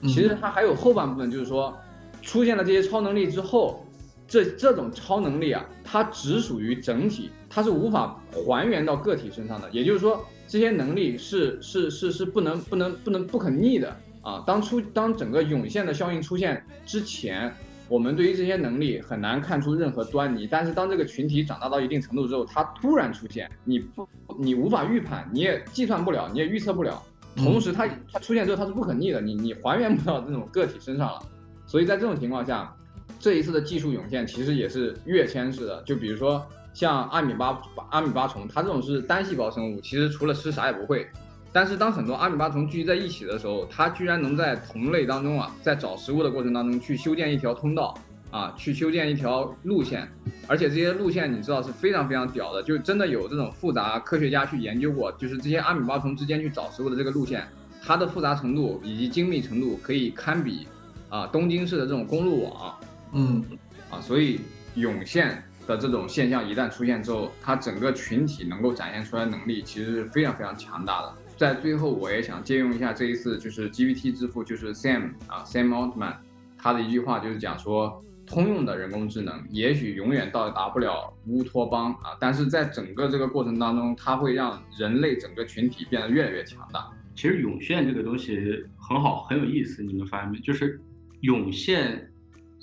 其实它还有后半部分，就是说出现了这些超能力之后，这这种超能力啊，它只属于整体，它是无法还原到个体身上的。也就是说。这些能力是是是是不能不能不能不可逆的啊！当出当整个涌现的效应出现之前，我们对于这些能力很难看出任何端倪。但是当这个群体长大到一定程度之后，它突然出现，你不你无法预判，你也计算不了，你也预测不了。同时，它它出现之后，它是不可逆的，你你还原不到这种个体身上了。所以在这种情况下，这一次的技术涌现其实也是跃迁式的。就比如说。像阿米巴阿米巴虫，它这种是单细胞生物，其实除了吃啥也不会。但是当很多阿米巴虫聚集在一起的时候，它居然能在同类当中啊，在找食物的过程当中去修建一条通道啊，去修建一条路线。而且这些路线你知道是非常非常屌的，就真的有这种复杂科学家去研究过，就是这些阿米巴虫之间去找食物的这个路线，它的复杂程度以及精密程度可以堪比啊东京市的这种公路网。嗯，啊，所以涌现。的这种现象一旦出现之后，它整个群体能够展现出来能力其实是非常非常强大的。在最后，我也想借用一下这一次就是 GPT 之父就是 Sam 啊 Sam Altman 他的一句话，就是讲说，通用的人工智能也许永远到达不了乌托邦啊，但是在整个这个过程当中，它会让人类整个群体变得越来越强大。其实涌现这个东西很好，很有意思，你们发现没？就是涌现。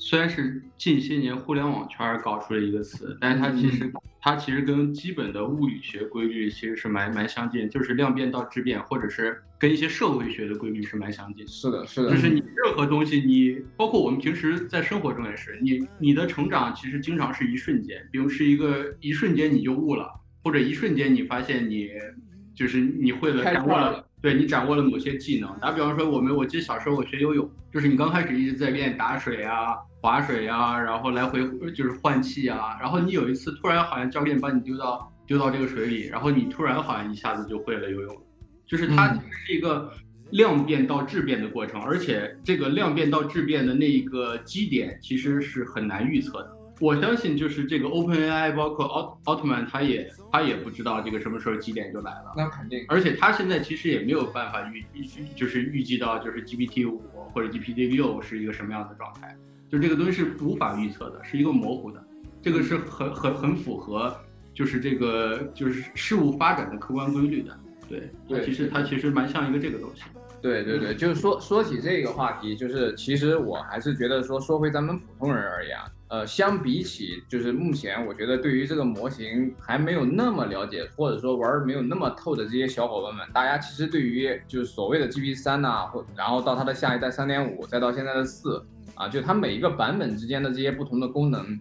虽然是近些年互联网圈搞出了一个词，但是它其实它其实跟基本的物理学规律其实是蛮蛮相近，就是量变到质变，或者是跟一些社会学的规律是蛮相近。是的，是的，就是你任何东西，你包括我们平时在生活中也是，你你的成长其实经常是一瞬间，比如是一个一瞬间你就悟了，或者一瞬间你发现你就是你会了，掌握了。对你掌握了某些技能，打比方说，我们我记得小时候我学游泳，就是你刚开始一直在练打水啊、划水啊，然后来回就是换气啊，然后你有一次突然好像教练把你丢到丢到这个水里，然后你突然好像一下子就会了游泳，就是它其实是一个量变到质变的过程，而且这个量变到质变的那一个基点其实是很难预测的。我相信就是这个 OpenAI，包括奥奥特曼，他也他也不知道这个什么时候基点就来了。那肯定。而且他现在其实也没有办法预预就是预计到就是 GPT 五或者 GPT 六是一个什么样的状态，就这个东西是无法预测的，是一个模糊的。这个是很很很符合就是这个就是事物发展的客观规律的。对，对，其实它其实蛮像一个这个东西。对对对，就是说说起这个话题，就是其实我还是觉得说，说回咱们普通人而言，呃，相比起就是目前我觉得对于这个模型还没有那么了解，或者说玩儿没有那么透的这些小伙伴们，大家其实对于就是所谓的 GP 三呐，或然后到它的下一代三点五，再到现在的四啊，就它每一个版本之间的这些不同的功能。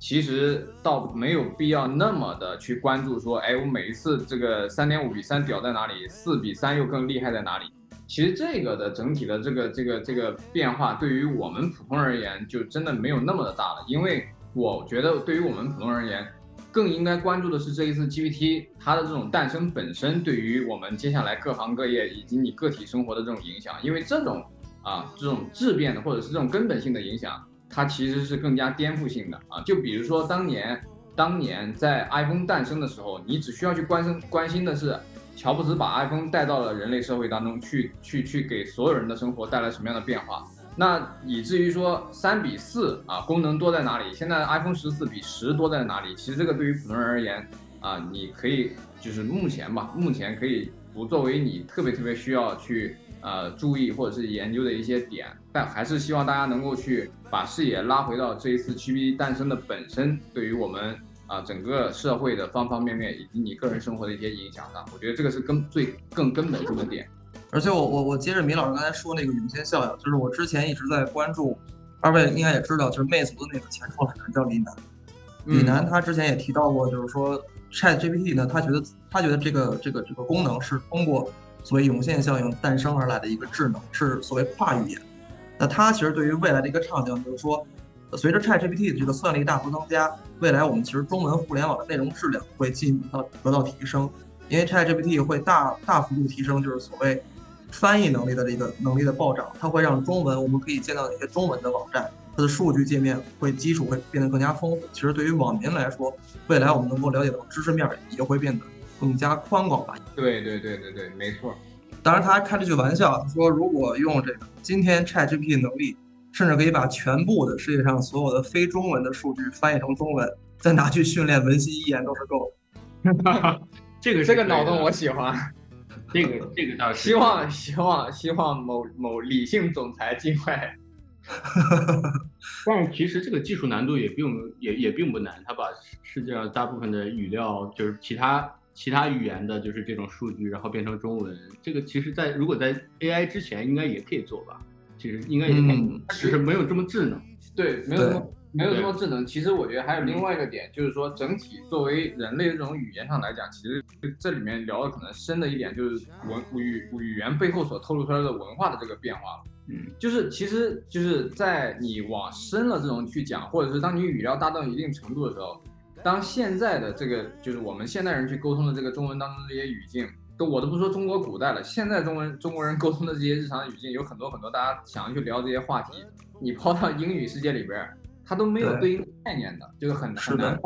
其实倒没有必要那么的去关注，说，哎，我每一次这个三点五比三屌在哪里，四比三又更厉害在哪里？其实这个的整体的这个这个这个变化，对于我们普通人而言，就真的没有那么的大了。因为我觉得，对于我们普通人而言，更应该关注的是这一次 GPT 它的这种诞生本身，对于我们接下来各行各业以及你个体生活的这种影响。因为这种啊，这种质变的或者是这种根本性的影响。它其实是更加颠覆性的啊，就比如说当年，当年在 iPhone 诞生的时候，你只需要去关心关心的是，乔布斯把 iPhone 带到了人类社会当中去，去去给所有人的生活带来什么样的变化？那以至于说三比四啊，功能多在哪里？现在 iPhone 十四比十多在哪里？其实这个对于普通人而言啊，你可以就是目前吧，目前可以不作为你特别特别需要去。呃，注意或者是研究的一些点，但还是希望大家能够去把视野拉回到这一次 GPT 诞生的本身，对于我们啊整个社会的方方面面以及你个人生活的一些影响上，我觉得这个是根最更根本性的点。而且我我我接着米老师刚才说那个涌现效应，就是我之前一直在关注，二位应该也知道，就是魅族的那个前创始人叫李楠，李楠他之前也提到过，就是说 Chat GPT 呢，他觉得他觉得这个这个这个功能是通过。所谓涌现效应诞生而来的一个智能是所谓跨语言，那它其实对于未来的一个畅想就是说，随着 ChatGPT 的这个算力大幅增加，未来我们其实中文互联网的内容质量会进一步到得到提升，因为 ChatGPT 会大大幅度提升就是所谓翻译能力的这个能力的暴涨，它会让中文我们可以见到一些中文的网站，它的数据界面会基础会变得更加丰富。其实对于网民来说，未来我们能够了解到知识面也会变得。更加宽广吧。对对对对对，没错。当然，他还开了句玩笑，说如果用这个今天 ChatGPT 能力，甚至可以把全部的世界上所有的非中文的数据翻译成中文，再拿去训练文心一言都是够的。这个这个脑洞我喜欢。这个这个倒是希望希望希望某某理性总裁尽快。但其实这个技术难度也并也也并不难，他把世界上大部分的语料就是其他。其他语言的就是这种数据，然后变成中文，这个其实，在如果在 AI 之前，应该也可以做吧？其实应该也可以，只是没有这么智能。对，没有这么没有这么智能。其实我觉得还有另外一个点，就是说整体作为人类这种语言上来讲，其实这里面聊的可能深的一点，就是文语语言背后所透露出来的文化的这个变化。嗯，就是其实就是在你往深了这种去讲，或者是当你语料大到一定程度的时候。当现在的这个就是我们现代人去沟通的这个中文当中这些语境，都我都不说中国古代了，现在中文中国人沟通的这些日常语境有很多很多，大家想要去聊这些话题，你抛到英语世界里边，它都没有对应概念的，就是很很难。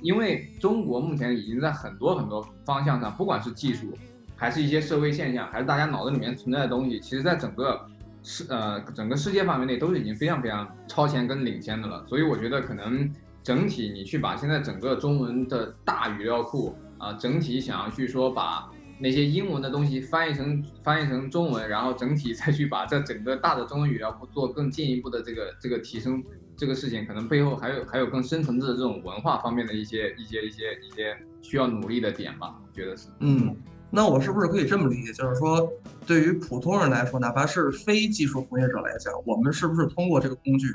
因为中国目前已经在很多很多方向上，不管是技术，还是一些社会现象，还是大家脑子里面存在的东西，其实在整个世呃整个世界范围内都是已经非常非常超前跟领先的了。所以我觉得可能。整体你去把现在整个中文的大语料库啊，整体想要去说把那些英文的东西翻译成翻译成中文，然后整体再去把这整个大的中文语料库做更进一步的这个这个提升，这个事情可能背后还有还有更深层次的这种文化方面的一些一些一些一些需要努力的点吧，我觉得是。嗯，那我是不是可以这么理解，就是说对于普通人来说，哪怕是非技术从业者来讲，我们是不是通过这个工具，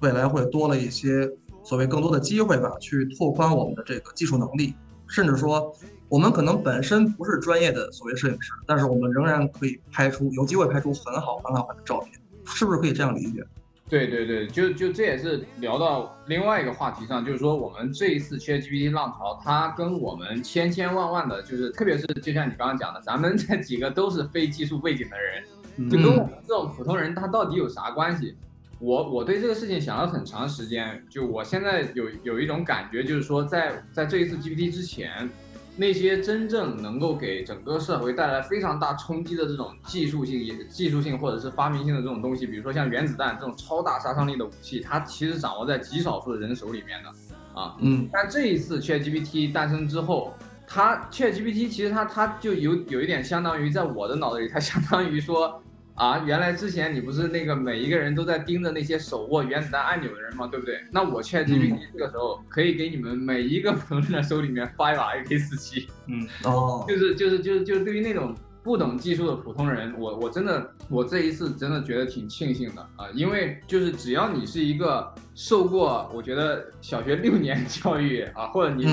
未来会多了一些？所谓更多的机会吧，去拓宽我们的这个技术能力，甚至说，我们可能本身不是专业的所谓摄影师，但是我们仍然可以拍出有机会拍出很好很好的照片，是不是可以这样理解？对对对，就就这也是聊到另外一个话题上，就是说我们这一次 ChatGPT 浪潮，它跟我们千千万万的，就是特别是就像你刚刚讲的，咱们这几个都是非技术背景的人，就跟我们这种普通人，他到底有啥关系？我我对这个事情想了很长时间，就我现在有有一种感觉，就是说在在这一次 GPT 之前，那些真正能够给整个社会带来非常大冲击的这种技术性、技术性或者是发明性的这种东西，比如说像原子弹这种超大杀伤力的武器，它其实掌握在极少数的人手里面的啊。嗯。但这一次 ChatGPT 诞生之后，它 ChatGPT 其实它它就有有一点相当于在我的脑子里，它相当于说。啊，原来之前你不是那个每一个人都在盯着那些手握原子弹按钮的人吗？对不对？那我 ChatGPT 这个时候可以给你们每一个普通人的手里面发一把 AK 四七，嗯，哦，就是就是就是就是对于那种不懂技术的普通人，我我真的我这一次真的觉得挺庆幸的啊，因为就是只要你是一个受过我觉得小学六年教育啊，或者你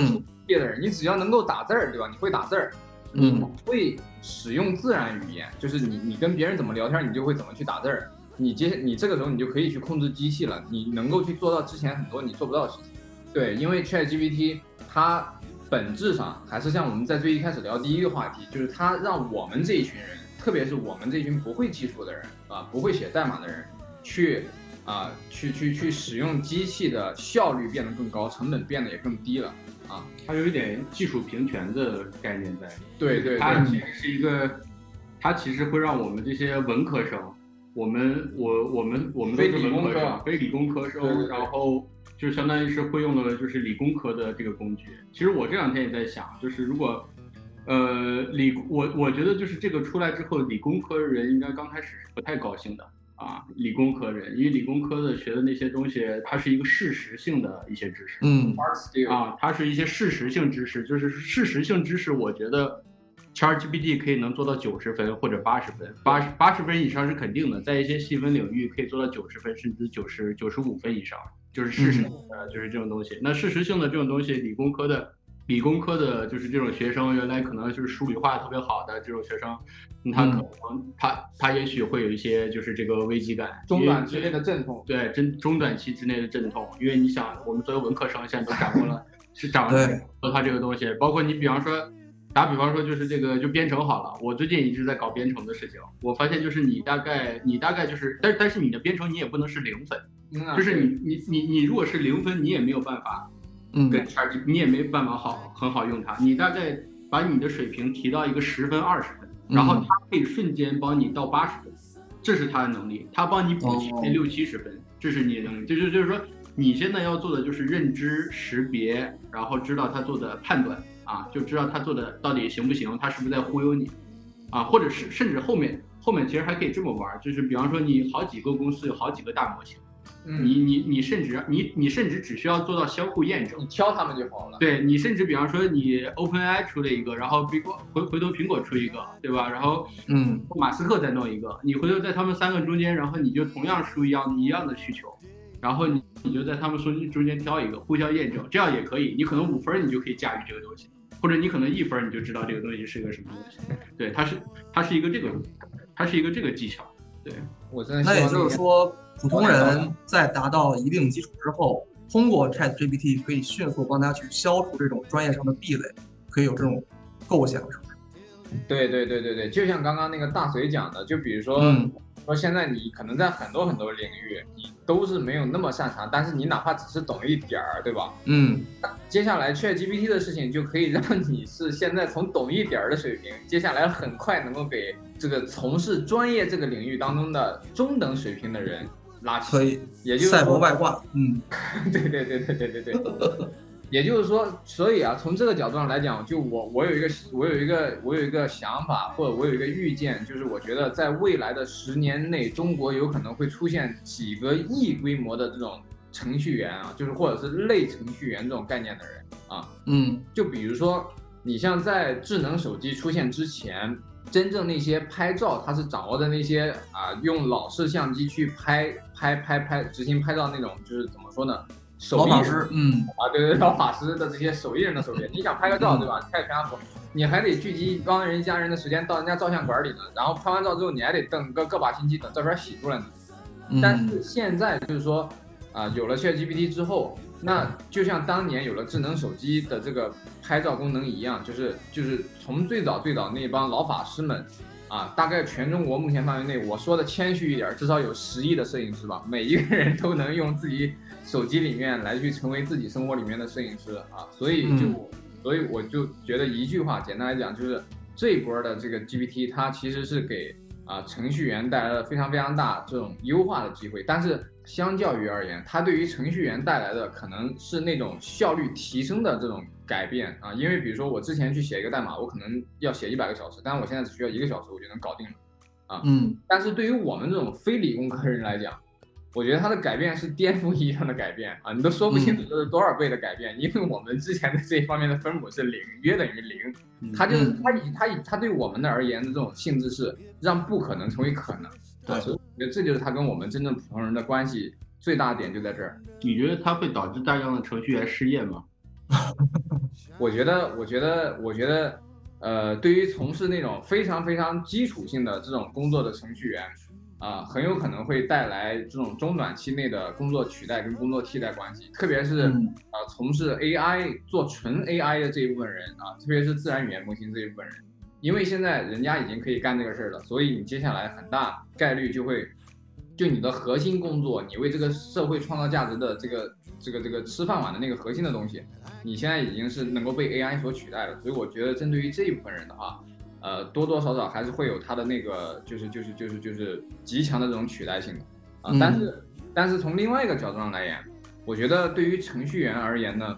毕业的人，你只要能够打字儿，对吧？你会打字儿，嗯会使用自然语言，就是你你跟别人怎么聊天，你就会怎么去打字儿。你接你这个时候你就可以去控制机器了，你能够去做到之前很多你做不到的事情。对，因为 ChatGPT 它本质上还是像我们在最一开始聊第一个话题，就是它让我们这一群人，特别是我们这群不会技术的人啊，不会写代码的人，去啊去去去使用机器的效率变得更高，成本变得也更低了。它有一点技术平权的概念在。对对它其实是一个，它其实会让我们这些文科生，我们我我们我们都是非理工科文科生，非理工科生，对对对然后就相当于是会用的就是理工科的这个工具。其实我这两天也在想，就是如果。呃，理我我觉得就是这个出来之后，理工科人应该刚开始是不太高兴的啊，理工科人，因为理工科的学的那些东西，它是一个事实性的一些知识，嗯啊，它是一些事实性知识，就是事实性知识，我觉得 ChatGPT 可以能做到九十分或者八十分，八十八十分以上是肯定的，在一些细分领域可以做到九十分甚至九十九十五分以上，就是事实性的，就是这种东西。那事实性的这种东西，理工科的。理工科的就是这种学生，原来可能就是数理化特别好的这种学生，嗯他可能他他也许会有一些就是这个危机感，中短期内的阵痛。对，真中短期之内的阵痛，因为你想，我们作为文科生，现在都掌握了，是掌握对了他这个东西，包括你比方说，打比方说就是这个就编程好了，我最近一直在搞编程的事情，我发现就是你大概你大概就是，但但是你的编程你也不能是零分，嗯啊就是你你你你如果是零分，你也没有办法嗯。跟 ChatGPT，你也没办法好很好用它，你大概把你的水平提到一个十分二十分，然后嗯。它可以瞬间帮你到八十分，这是它的能力，它帮你补齐六七十分，这是你的能力，就是就是说你现在要做的就是认知识别，然后知道它做的判断啊，就知道它做的到底行不行，它是不是在忽悠你啊，或者是甚至后面后面其实还可以这么玩，就是比方说你好几个公司有好几个大模型。嗯，你你你甚至你你甚至只需要做到相互验证你，挑他们就好了。对你甚至比方说你 OpenAI 出了一个，然后苹果回回头苹果出一个，对吧？然后嗯马斯克再弄一个，你回头在他们三个中间，然后你就同样输一样一样的需求，然后你你就在他们中中间挑一个，互相验证，这样也可以。你可能五分你就可以驾驭这个东西，或者你可能一分你就知道这个东西是个什么东西。对，它是它是一个这个，它是一个这个技巧。对我真的那也就是说，普通人在达到一定基础之后，通过 ChatGPT 可以迅速帮他去消除这种专业上的壁垒，可以有这种构想，是不是？对对对对对，就像刚刚那个大嘴讲的，就比如说、嗯说现在你可能在很多很多领域你都是没有那么擅长，但是你哪怕只是懂一点儿，对吧？嗯接下来 ChatGPT 的事情就可以让你是现在从懂一点儿的水平，接下来很快能够给这个从事专业这个领域当中的中等水平的人拉起。可以也就是赛博说外挂。嗯 对对对对对对对。也就是说，所以啊，从这个角度上来讲，就我我有一个我有一个我有一个想法，或者我有一个预见，就是我觉得在未来的十年内，中国有可能会出现几个亿规模的这种程序员啊，就是或者是类程序员这种概念的人啊。嗯就比如说，你像在智能手机出现之前，真正那些拍照，他是掌握的那些啊，用老式相机去拍拍拍拍执行拍照那种，就是怎么说呢？手艺人老法师。嗯啊，对对，老法师的这些手艺人的手艺，你 想拍个照，对吧？开全家福，你还得聚集一帮人家人的时间到人家照相馆里呢，然后拍完照之后，你还得等个个把星期等照片洗出来呢。但嗯是现在就是说，啊、有了 ChatGPT 之后，那就像当年有了智能手机的这个拍照功能一样，就是就是从最早最早那帮老法师们，啊，大概全中国目前范围内，我说的谦虚一点，至少有十亿的摄影师吧，每一个人都能用自己手机里面来去成为自己生活里面的摄影师啊，所以就、嗯所以我就觉得一句话，简单来讲就是这一波的这个 GPT，它其实是给啊程序员带来了非常非常大这种优化的机会，但是相较于而言，它对于程序员带来的可能是那种效率提升的这种改变啊，因为比如说我之前去写一个代码，我可能要写一百个小时，但是我现在只需要一个小时我就能搞定了。啊。嗯但是对于我们这种非理工科人来讲，我觉得它的改变是颠覆意义上的改变啊，你都说不清楚这是多少倍的改变，因为我们之前的这一方面的分母是零，约等于零，嗯它就是嗯它以它以它对我们的而言的这种性质是让不可能成为可能，对啊所以我觉得这就是它跟我们真正普通人的关系最大的点就在这儿。你觉得它会导致大量的程序员失业吗？我觉得，我觉得，我觉得，呃，对于从事那种非常非常基础性的这种工作的程序员，啊、很有可能会带来这种中短期内的工作取代跟工作替代关系，特别是嗯。啊、从事 AI 做纯 AI 的这一部分人啊，特别是自然语言模型这一部分人，因为现在人家已经可以干这个事儿了，所以你接下来很大概率就会，就你的核心工作，你为这个社会创造价值的这个这个这个吃饭碗的那个核心的东西，你现在已经是能够被 AI 所取代了，所以我觉得针对于这一部分人的话，呃，多多少少还是会有它的那个就是就是就是就是极强的这种取代性的啊、嗯但是但是从另外一个角度上来言，我觉得对于程序员而言呢，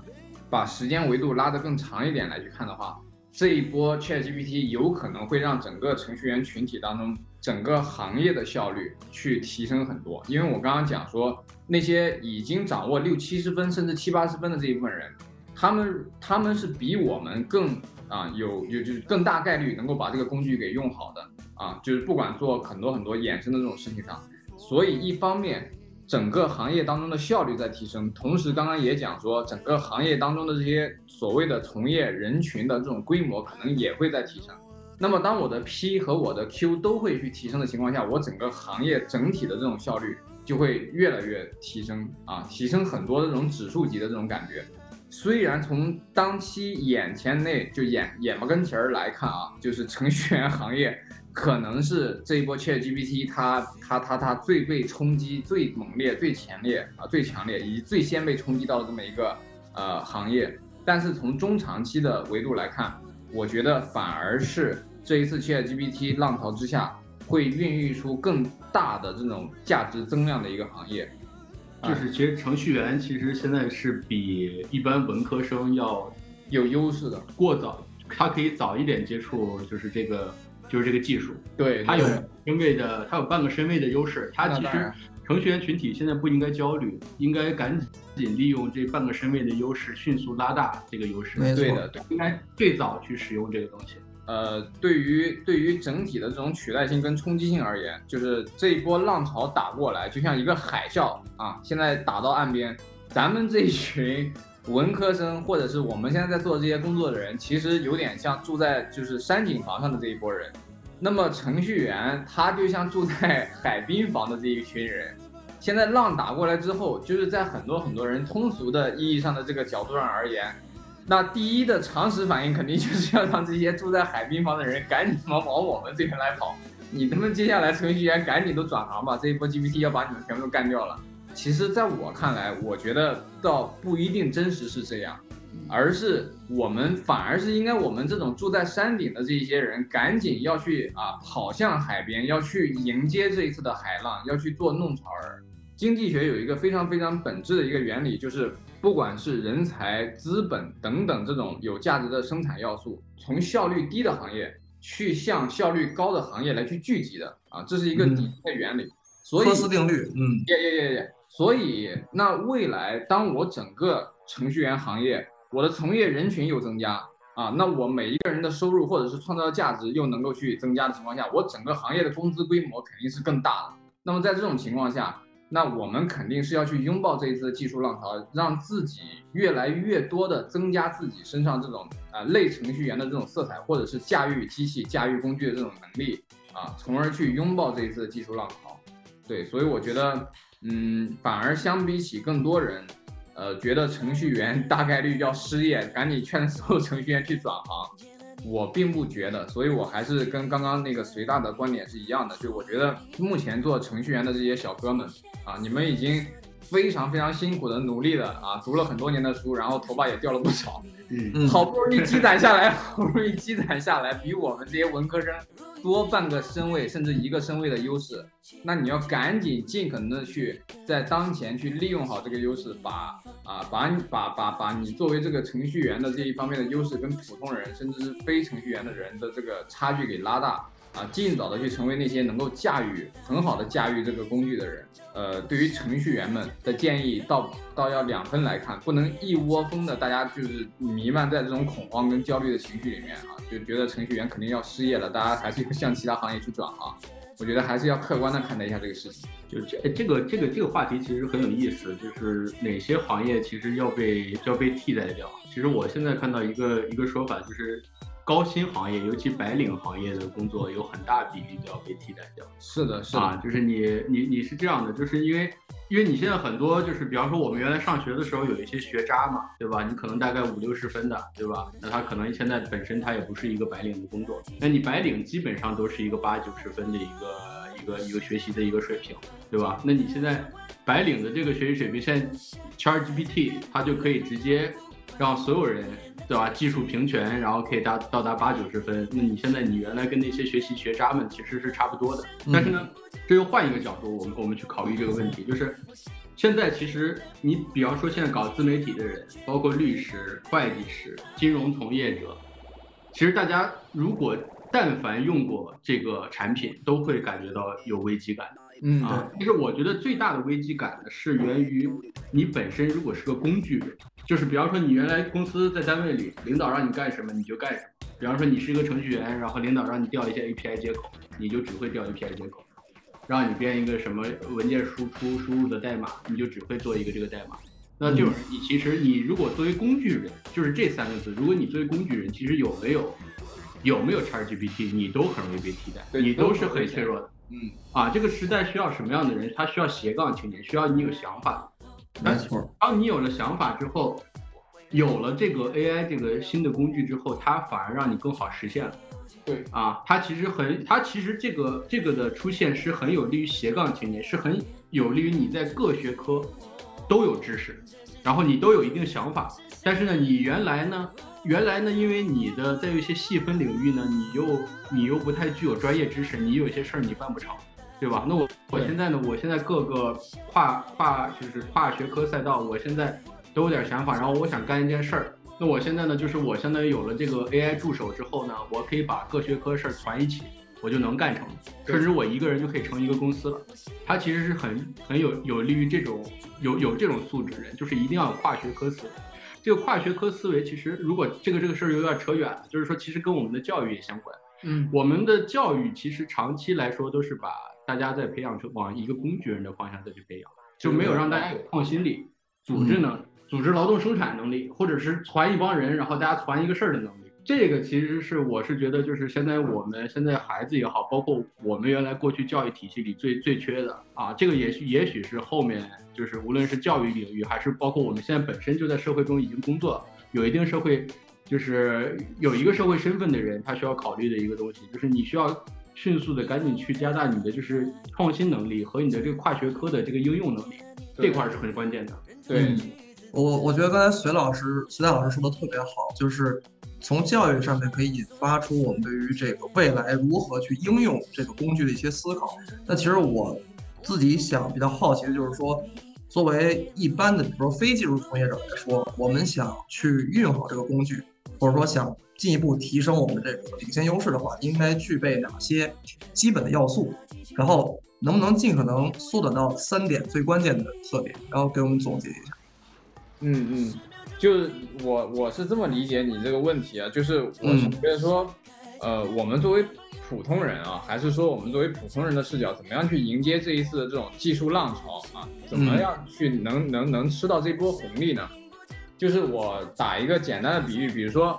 把时间维度拉得更长一点来去看的话，这一波 ChatGPT 有可能会让整个程序员群体当中整个行业的效率去提升很多。因为我刚刚讲说，那些已经掌握六七十分甚至七八十分的这一部分人，他们他们是比我们更啊有有就是更大概率能够把这个工具给用好的啊，就是不管做很多很多衍生的这种事情上，所以一方面。整个行业当中的效率在提升，同时刚刚也讲说，整个行业当中的这些所谓的从业人群的这种规模可能也会在提升。那么当我的 P 和我的 Q 都会去提升的情况下，我整个行业整体的这种效率就会越来越提升啊，提升很多这种指数级的这种感觉。虽然从当期眼前内就眼眼巴跟前儿来看啊，就是程序员行业可能是这一波 ChatGPT 它它它它最被冲击、最猛烈、最强烈啊、最强烈以及最先被冲击到的这么一个呃行业，但是从中长期的维度来看，我觉得反而是这一次 ChatGPT 浪潮之下，会孕育出更大的这种价值增量的一个行业。就是其实程序员其实现在是比一般文科生要有优势的，过早，他可以早一点接触就是这个就是这个技术，对，他有对身位的，他有半个身位的优势。他其实程序员群体现在不应该焦虑，应该赶紧利用这半个身位的优势，迅速拉大这个优势。没错对的，对。应该最早去使用这个东西。呃，对于对于整体的这种取代性跟冲击性而言，就是这一波浪潮打过来，就像一个海啸啊，现在打到岸边，咱们这一群文科生，或者是我们现在在做这些工作的人，其实有点像住在就是山景房上的这一波人。那么程序员他就像住在海滨房的这一群人。现在浪打过来之后，就是在很多很多人通俗的意义上的这个角度上而言，那第一的常识反应肯定就是要让这些住在海滨房的人赶紧往往我们这边来跑。你他妈接下来程序员赶紧都转行吧，这一波 GPT 要把你们全部都干掉了。其实，在我看来，我觉得倒不一定真实是这样，而是我们反而是应该我们这种住在山顶的这一些人，赶紧要去啊跑向海边，要去迎接这一次的海浪，要去做弄潮儿。经济学有一个非常非常本质的一个原理，就是不管是人才、资本等等这种有价值的生产要素，从效率低的行业去向效率高的行业来去聚集的啊，这是一个底层的原理。所以科斯定律，嗯耶耶耶耶！所以，那未来当我整个程序员行业，我的从业人群又增加啊，那我每一个人的收入或者是创造价值又能够去增加的情况下，我整个行业的工资规模肯定是更大的。那么在这种情况下，那我们肯定是要去拥抱这一次的技术浪潮，让自己越来越多的增加自己身上这种啊、类程序员的这种色彩，或者是驾驭机器、驾驭工具的这种能力啊，从而去拥抱这一次的技术浪潮。对，所以我觉得，嗯，反而相比起更多人，呃，觉得程序员大概率要失业，赶紧劝所有程序员去转行，我并不觉得，所以我还是跟刚刚那个随大的观点是一样的，就我觉得目前做程序员的这些小哥们啊，你们已经非常非常辛苦的努力的啊，读了很多年的书，然后头发也掉了不少，嗯，嗯，好不容易积攒下来，好不容易积攒下来，比我们这些文科生多半个身位甚至一个身位的优势，那你要赶紧尽可能的去在当前去利用好这个优势，把啊把你把把把你作为这个程序员的这一方面的优势跟普通人甚至是非程序员的人的这个差距给拉大啊，尽早的去成为那些能够驾驭很好的驾驭这个工具的人。呃，对于程序员们的建议，倒倒要两分来看，不能一窝蜂的大家就是弥漫在这种恐慌跟焦虑的情绪里面啊，就觉得程序员肯定要失业了，大家还是向其他行业去转行。我觉得还是要客观的看待一下这个事情。就这这个这个这个话题其实很有意思，就是哪些行业其实要被要被替代掉。其实我现在看到一个一个说法，就是高薪行业，尤其白领行业的工作有很大比例都要被替代掉。是的，是啊，就是你你你是这样的，就是因为因为你现在很多就是比方说我们原来上学的时候有一些学渣嘛，对吧？你可能大概五六十分的，对吧？那他可能现在本身他也不是一个白领的工作，那你白领基本上都是一个八九十分的一个。一个一个学习的一个水平，对吧？那你现在白领的这个学习水平，现在 ChatGPT 它就可以直接让所有人，对吧？技术平权，然后可以达到达八九十分。那你现在你原来跟那些学习学渣们其实是差不多的，但是呢，这又换一个角度，我们我们去考虑这个问题，就是现在其实你比方说现在搞自媒体的人，包括律师、会计师、金融从业者，其实大家如果但凡用过这个产品，都会感觉到有危机感。嗯啊，其实我觉得最大的危机感呢，是源于你本身如果是个工具人，就是比方说你原来公司在单位里，领导让你干什么你就干什么。比方说你是一个程序员，然后领导让你调一些 API 接口，你就只会调 API 接口；让你编一个什么文件输出输入的代码，你就只会做一个这个代码。那就是你其实你如果作为工具人，就是这三个字，如果你作为工具人，其实有没有？有没有 ChatGPT，你都很容易被替代，你都是很脆弱的。嗯，啊，这个时代需要什么样的人？他需要斜杠青年，需要你有想法。没错。当你有了想法之后，有了这个 AI 这个新的工具之后，它反而让你更好实现了。对。啊，它其实很，它其实这个这个的出现是很有利于斜杠青年，是很有利于你在各学科都有知识，然后你都有一定想法。但是呢，你原来呢？原来呢，因为你的在有一些细分领域呢，你又你又不太具有专业知识，你有些事儿你办不成，对吧？那我我现在呢，我现在各个跨跨就是跨学科赛道，我现在都有点想法，然后我想干一件事儿。那我现在呢，就是我相当于有了这个 AI 助手之后呢，我可以把各学科事儿攒一起，我就能干成，甚至我一个人就可以成一个公司了。它其实是很很有有利于这种有有这种素质人，就是一定要有跨学科思维。这个跨学科思维，其实如果这个这个事儿有点扯远了，就是说，其实跟我们的教育也相关。嗯，我们的教育其实长期来说都是把大家在培养成往一个工具人的方向再去培养，就没有让大家有创新力、组织能、组织劳动生产能力，或者是传一帮人，然后大家传一个事儿的能力。这个其实是我是觉得，就是现在我们现在孩子也好，包括我们原来过去教育体系里最最缺的啊，这个也许也许是后面就是无论是教育领域，还是包括我们现在本身就在社会中已经工作，有一定社会，就是有一个社会身份的人，他需要考虑的一个东西，就是你需要迅速的赶紧去加大你的就是创新能力和你的这个跨学科的这个应用能力，这块是很关键的。对我，我觉得刚才隋老师、隋大老师说的特别好，就是。从教育上面可以引发出我们对于这个未来如何去应用这个工具的一些思考。那其实我自己想比较好奇的就是说，作为一般的，比如说非技术从业者来说，我们想去运用好这个工具，或者说想进一步提升我们这个领先优势的话，应该具备哪些基本的要素？然后能不能尽可能缩短到三点最关键的特点，然后给我们总结一下？嗯嗯。就是我我是这么理解你这个问题啊，就是我是觉得说，呃，我们作为普通人啊，还是说我们作为普通人的视角，怎么样去迎接这一次的这种技术浪潮啊？怎么样去能能能吃到这波红利呢？就是我打一个简单的比喻，比如说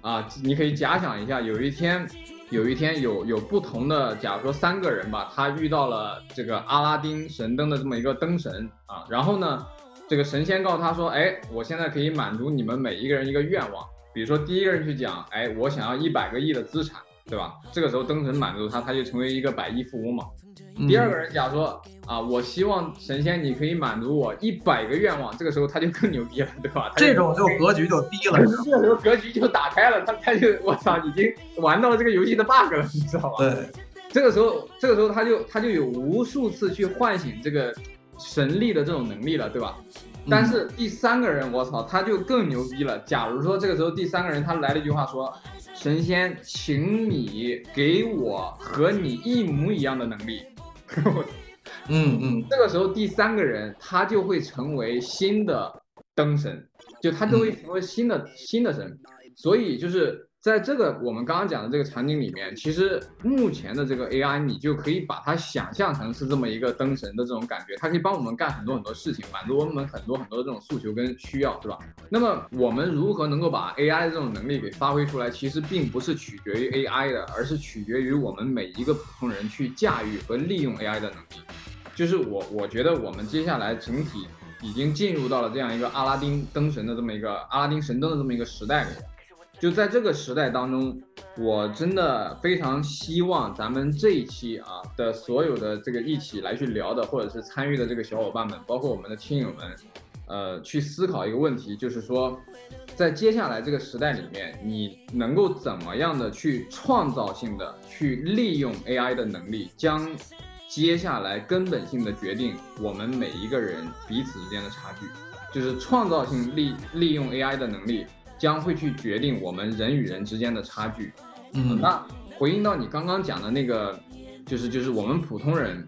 啊，你可以假想一下，有一天有一天有有不同的，假如说三个人吧，他遇到了这个阿拉丁神灯的这么一个灯神啊，然后呢？这个神仙告诉他说：“哎，我现在可以满足你们每一个人一个愿望。比如说，第一个人去讲，哎，我想要一百个亿的资产，对吧？这个时候灯神满足他，他就成为一个百亿富翁嘛。第二个人讲说，啊，我希望神仙你可以满足我一百个愿望，这个时候他就更牛逼了，对吧？这种就格局就低了，这个时候格局就打开了，他他就我操，已经玩到了这个游戏的 bug 了，你知道吧？对，这个时候这个时候他就他就有无数次去唤醒这个。”神力的这种能力了，对吧？但是第三个人，我操，他就更牛逼了。假如说这个时候第三个人他来了一句话说：“神仙，请你给我和你一模一样的能力。嗯嗯，这个时候第三个人他就会成为新的灯神，就他就会成为新的新的神。所以就是在这个我们刚刚讲的这个场景里面，其实目前的这个 AI，你就可以把它想象成是这么一个灯神的这种感觉，它可以帮我们干很多很多事情，满足我们很多很多的这种诉求跟需要，对吧？那么我们如何能够把 AI 的这种能力给发挥出来，其实并不是取决于 AI 的，而是取决于我们每一个普通人去驾驭和利用 AI 的能力。就是我我觉得我们接下来整体已经进入到了这样一个阿拉丁灯神的这么一个阿拉丁神灯的这么一个时代里。就在这个时代当中，我真的非常希望咱们这一期啊的所有的这个一起来去聊的，或者是参与的这个小伙伴们，包括我们的亲友们，呃，去思考一个问题，就是说，在接下来这个时代里面，你能够怎么样的去创造性的去利用 AI 的能力，将接下来根本性的决定我们每一个人彼此之间的差距，就是创造性利利用 AI 的能力。将会去决定我们人与人之间的差距。嗯，那回应到你刚刚讲的那个，就是就是我们普通人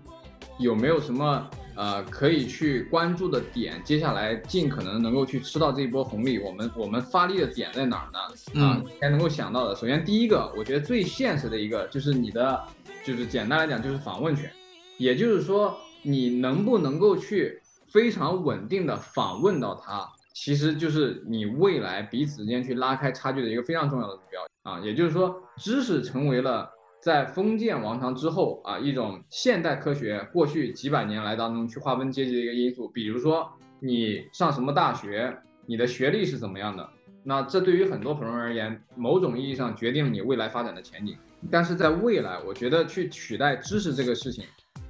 有没有什么呃可以去关注的点？接下来尽可能能够去吃到这一波红利，我们我们发力的点在哪儿呢？啊，才能够想到的。首先第一个，我觉得最现实的一个就是你的，就是简单来讲就是访问权，也就是说你能不能够去非常稳定的访问到他。其实就是你未来彼此之间去拉开差距的一个非常重要的目标啊，也就是说，知识成为了在封建王朝之后啊一种现代科学过去几百年来当中去划分阶级的一个因素。比如说你上什么大学，你的学历是怎么样的，那这对于很多普通人而言，某种意义上决定了你未来发展的前景。但是在未来，我觉得去取代知识这个事情，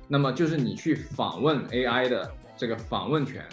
那么就是你去访问 AI 的这个访问权。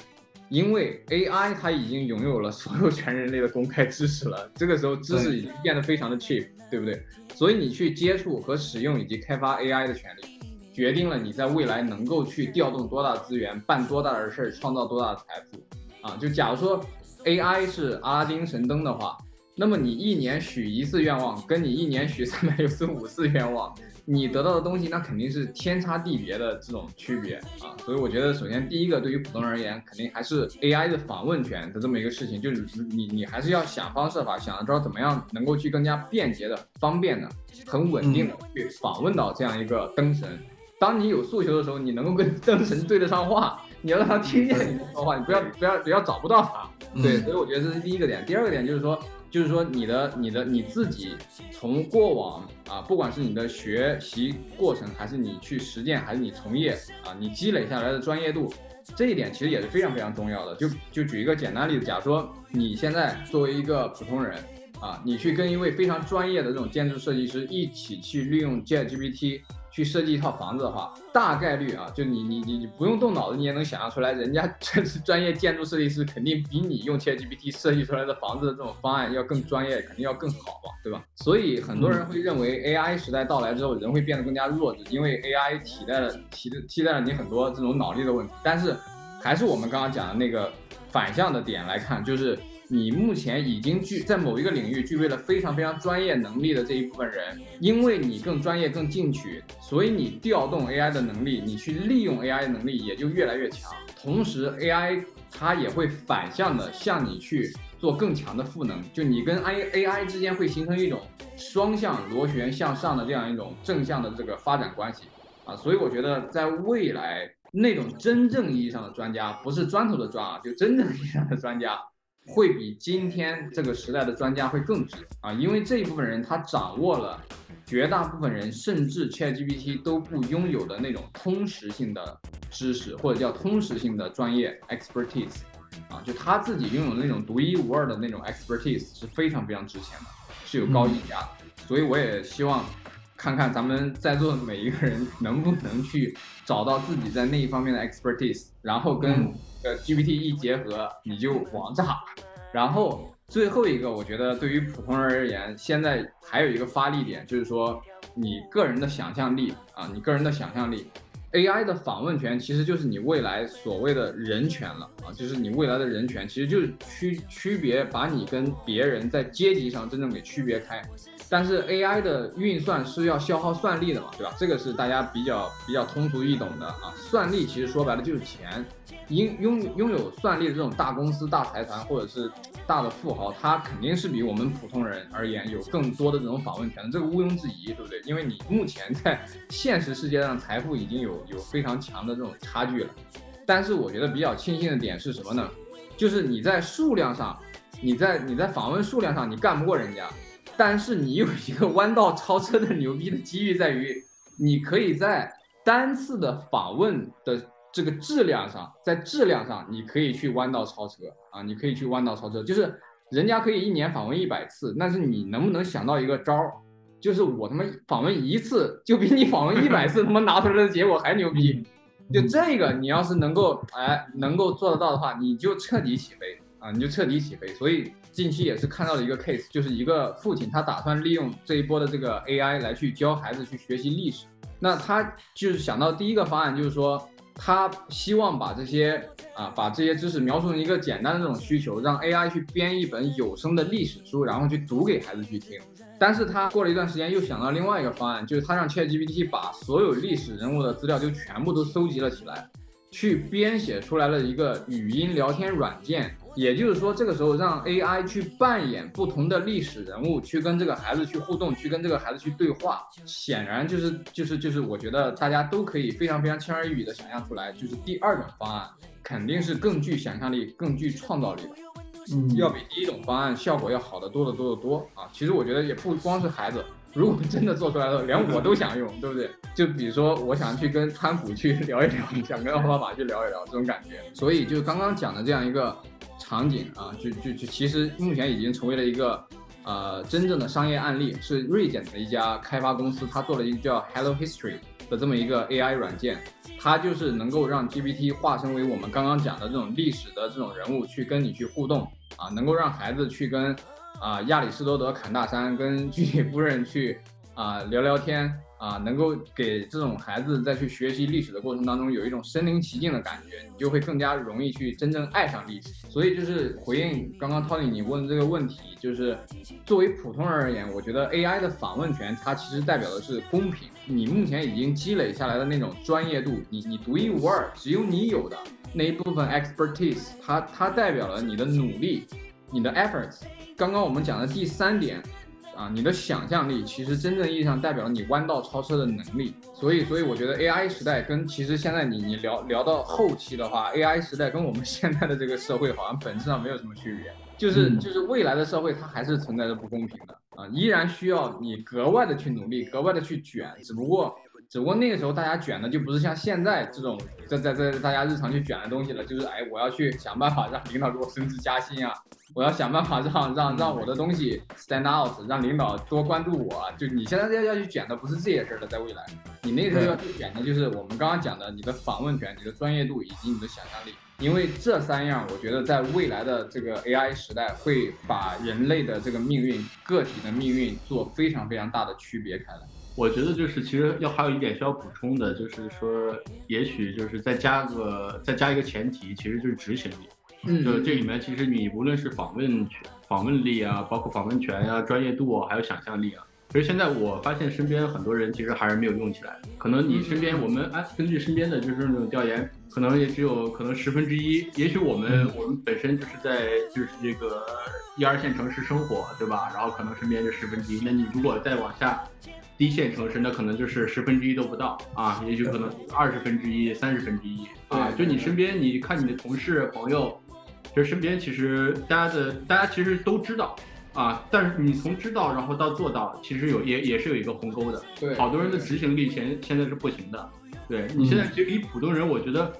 因为 AI 它已经拥有了所有全人类的公开知识了，这个时候知识已经变得非常的 cheap，对不对？所以你去接触和使用以及开发 AI 的权利，决定了你在未来能够去调动多大资源，办多大的事儿，创造多大的财富啊！就假如说 AI 是阿拉丁神灯的话，那么你一年许一次愿望，跟你一年许三百六十五次愿望。你得到的东西，那肯定是天差地别的这种区别啊，所以我觉得，首先第一个，对于普通人而言，肯定还是 AI 的访问权的这么一个事情，就是你你还是要想方设法，想着怎么样能够去更加便捷的、方便的、很稳定的去访问到这样一个灯神。当你有诉求的时候，你能够跟 灯神对得上话，你要让他听见你说话，你不要不要不要找不到他。对，所以我觉得这是第一个点。第二个点就是说。就是说，你的、你的、你自己从过往啊，不管是你的学习过程，还是你去实践，还是你从业啊，你积累下来的专业度，这一点其实也是非常非常重要的。就就举一个简单例子，假如说你现在作为一个普通人啊，你去跟一位非常专业的这种建筑设计师一起去利用 ChatGPT。去设计一套房子的话，大概率啊，就你你你你不用动脑子，你也能想象出来，人家 这是专业建筑设计师，肯定比你用 ChatGPT 设计出来的房子的这种方案要更专业，肯定要更好吧，对吧？所以很多人会认为 AI 时代到来之后，人会变得更加弱智，因为 AI 替代了替替代了你很多这种脑力的问题。但是，还是我们刚刚讲的那个反向的点来看，就是。你目前已经具在某一个领域具备了非常非常专业能力的这一部分人，因为你更专业更进取，所以你调动 AI 的能力，你去利用 AI 的能力也就越来越强。同时，AI 它也会反向的向你去做更强的赋能，就你跟 AI AI 之间会形成一种双向螺旋向上的这样一种正向的这个发展关系啊。所以我觉得在未来那种真正意义上的专家，不是砖头的砖啊，就真正意义上的专家。会比今天这个时代的专家会更值啊，因为这一部分人他掌握了绝大部分人甚至 ChatGPT 都不拥有的那种通识性的知识，或者叫通识性的专业 expertise 啊，就他自己拥有那种独一无二的那种 expertise 是非常非常值钱的，是有高溢价的。所以我也希望看看咱们在座的每一个人能不能去找到自己在那一方面的 expertise，然后跟。呃，GPT 一结合你就王炸，然后最后一个，我觉得对于普通人而言，现在还有一个发力点，就是说你个人的想象力啊，你个人的想象力，AI 的访问权其实就是你未来所谓的人权了啊，就是你未来的人权，其实就是区区别把你跟别人在阶级上真正给区别开。但是 AI 的运算是要消耗算力的嘛，对吧？这个是大家比较比较通俗易懂的啊。算力其实说白了就是钱，拥拥拥有算力的这种大公司、大财团或者是大的富豪，他肯定是比我们普通人而言有更多的这种访问权，这个毋庸置疑，对不对？因为你目前在现实世界上财富已经有有非常强的这种差距了。但是我觉得比较庆幸的点是什么呢？就是你在数量上，你在你在访问数量上你干不过人家。但是你有一个弯道超车的牛逼的机遇在于，你可以在单次的访问的这个质量上，在质量上你可以去弯道超车啊，你可以去弯道超车，就是人家可以一年访问一百次，但是你能不能想到一个招儿，就是我他妈访问一次就比你访问一百次他妈拿出来的结果还牛逼，就这个你要是能够哎能够做得到的话，你就彻底起飞啊，你就彻底起飞，所以。近期也是看到了一个 case，就是一个父亲，他打算利用这一波的这个 AI 来去教孩子去学习历史。那他就是想到第一个方案，就是说他希望把这些啊，把这些知识描述成一个简单的这种需求，让 AI 去编一本有声的历史书，然后去读给孩子去听。但是他过了一段时间又想到另外一个方案，就是他让 ChatGPT 把所有历史人物的资料就全部都搜集了起来，去编写出来了一个语音聊天软件。也就是说，这个时候让 AI 去扮演不同的历史人物，去跟这个孩子去互动，去跟这个孩子去对话，显然就是就是就是，我觉得大家都可以非常非常轻而易举的想象出来，就是第二种方案肯定是更具想象力、更具创造力的，嗯，要比第一种方案效果要好得多得多得多啊！其实我觉得也不光是孩子，如果真的做出来了，连我都想用，对不对？就比如说，我想去跟川普去 聊一聊，想跟奥巴马去聊一聊，这种感觉。所以就刚刚讲的这样一个。场景啊，就就就其实目前已经成为了一个呃真正的商业案例，是锐减的一家开发公司，它做了一个叫 Hello History 的这么一个 AI 软件，它就是能够让 GPT 化身为我们刚刚讲的这种历史的这种人物去跟你去互动啊，能够让孩子去跟啊亚里士多德侃大山，跟 居里夫人去啊聊聊天。啊，能够给这种孩子在去学习历史的过程当中有一种身临其境的感觉，你就会更加容易去真正爱上历史。所以就是回应刚刚 Tony 你问的这个问题，就是作为普通人而言，我觉得 AI 的访问权它其实代表的是公平。你目前已经积累下来的那种专业度，你你独一无二，只有你有的那一部分 expertise，它它代表了你的努力，你的 efforts。刚刚我们讲的第三点。啊，你的想象力其实真正意义上代表了你弯道超车的能力，所以，所以我觉得 AI 时代跟其实现在你你聊聊到后期的话，AI 时代跟我们现在的这个社会好像本质上没有什么区别，就是就是未来的社会它还是存在着不公平的啊，依然需要你格外的去努力，格外的去卷，只不过只不过那个时候大家卷的就不是像现在这种在在在大家日常去卷的东西了，就是哎我要去想办法让领导给我升职加薪啊。我要想办法让让让我的东西 stand out，让领导多关注我。就你现在要要去卷的不是这些事儿了，在未来，你那时候要去卷的就是我们刚刚讲的你的访问权、你的专业度以及你的想象力。因为这三样，我觉得在未来的这个 AI 时代，会把人类的这个命运、个体的命运做非常非常大的区别开来。我觉得就是其实要还有一点需要补充的，就是说，也许就是再加个再加一个前提，其实就是执行力。嗯，就这里面其实你无论是访问权、访问力啊，包括访问权啊、专业度啊，还有想象力啊，其实现在我发现身边很多人其实还是没有用起来。可能你身边我们哎，根据身边的就是那种调研，可能也只有可能十分之一。也许我们我们本身就是在就是这个一二线城市生活，对吧？然后可能身边就十分之一。那你如果再往下，一线城市那可能就是十分之一都不到啊，也许可能二十分之一、三十分之一啊。就你身边，你看你的同事朋友。就身边其实大家的大家其实都知道啊，但是你从知道然后到做到，其实有也也是有一个鸿沟的。对，好多人的执行力现现在是不行的。对你现在其实比普通人，我觉得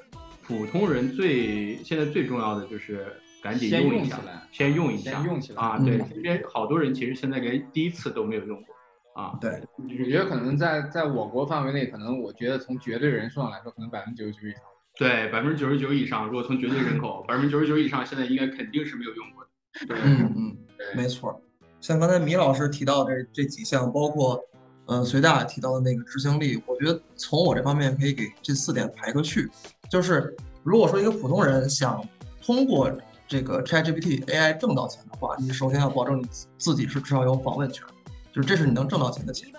普通人最现在最重要的就是赶紧用一下，先用一下，先用起来啊。对，身边好多人其实现在连第一次都没有用过啊。对，我觉得可能在在我国范围内，可能我觉得从绝对人数上来说，可能百分之九十九以上。对，百分之九十九以上，如果从绝对人口，百分之九十九以上，现在应该肯定是没有用过的。对嗯嗯，没错。像刚才米老师提到这这几项，包括呃，随大提到的那个执行力，我觉得从我这方面可以给这四点排个序。就是如果说一个普通人想通过这个 ChatGPT AI 挣到钱的话，你首先要保证你自己是至少有访问权，就是这是你能挣到钱的钱。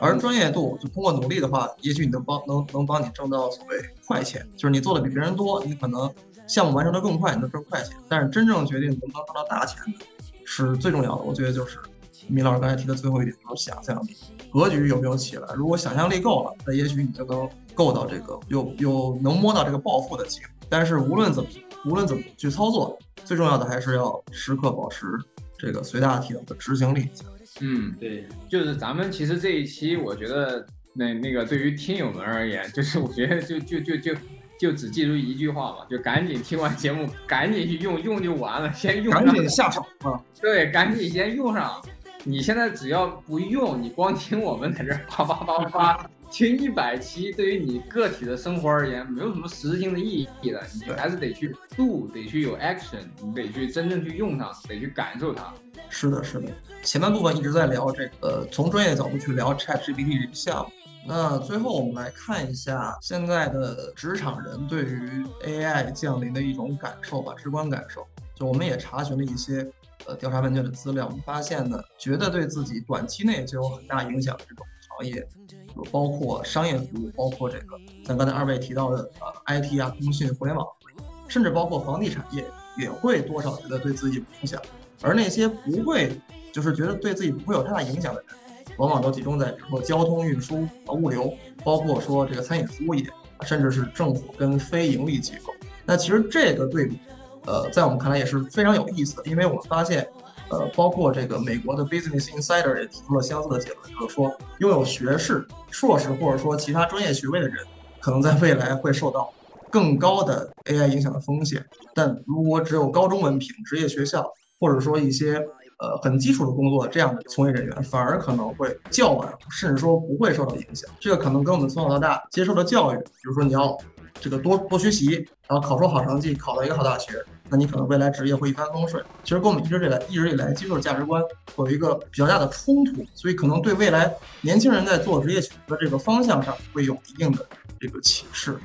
而专业度就通过努力的话，也许你能帮能能帮你挣到所谓 快钱，就是你做的比别人多，你可能项目完成的更快，你能挣快钱。但是真正决定能不能挣到大钱的，是最重要的。我觉得就是米老师刚才提的最后一点，就是想象力、格局有没有起来。如果想象力够了，那也许你就能够到这个有有能摸到这个暴富的机会。但是无论怎么无论怎么去操作，最重要的还是要时刻保持这个随大体的执行力。嗯，对，就是咱们其实这一期，我觉得那那个对于听友们而言，就是我觉得就就就就就只记住一句话嘛，就赶紧听完节目，赶紧去用，用就完了，先用，赶紧下手啊！对，赶紧先用上。你现在只要不用，你光听我们在这叭叭叭叭听一百期，对于你个体的生活而言，没有什么实质性的意义的。你还是得去 do，得去有 action，你得去真正去用它，得去感受它。是的，是的。前半部分一直在聊这个，从专业角度去聊 ChatGPT 这个项目。那最后我们来看一下现在的职场人对于 AI 降临的一种感受吧，直观感受。就我们也查询了一些呃调查问卷的资料，我们发现呢，觉得对自己短期内就有很大影响的这种行业，包括商业服务，包括这个咱刚才二位提到的呃 IT 啊、通讯、互联网，甚至包括房地产业，也会多少觉得对自己有影响。而那些不会，就是觉得对自己不会有太大影响的人，往往都集中在比如说交通运输啊、物流，包括说这个餐饮服务业，甚至是政府跟非盈利机构。那其实这个对比，呃，在我们看来也是非常有意思的，因为我们发现，呃，包括这个美国的 Business Insider 也提出了相似的结论，就是说拥有学士、硕士或者说其他专业学位的人，可能在未来会受到更高的 AI 影响的风险。但如果只有高中文凭、职业学校，或者说一些呃很基础的工作，这样的从业人员反而可能会较晚，甚至说不会受到影响。这个可能跟我们从小到大接受的教育，比如说你要这个多多学习，然后考出好成绩，考到一个好大学，那你可能未来职业会一帆风顺。其实跟我们一直以来一直以来接受的价值观有一个比较大的冲突，所以可能对未来年轻人在做职业选择这个方向上会有一定的这个启示。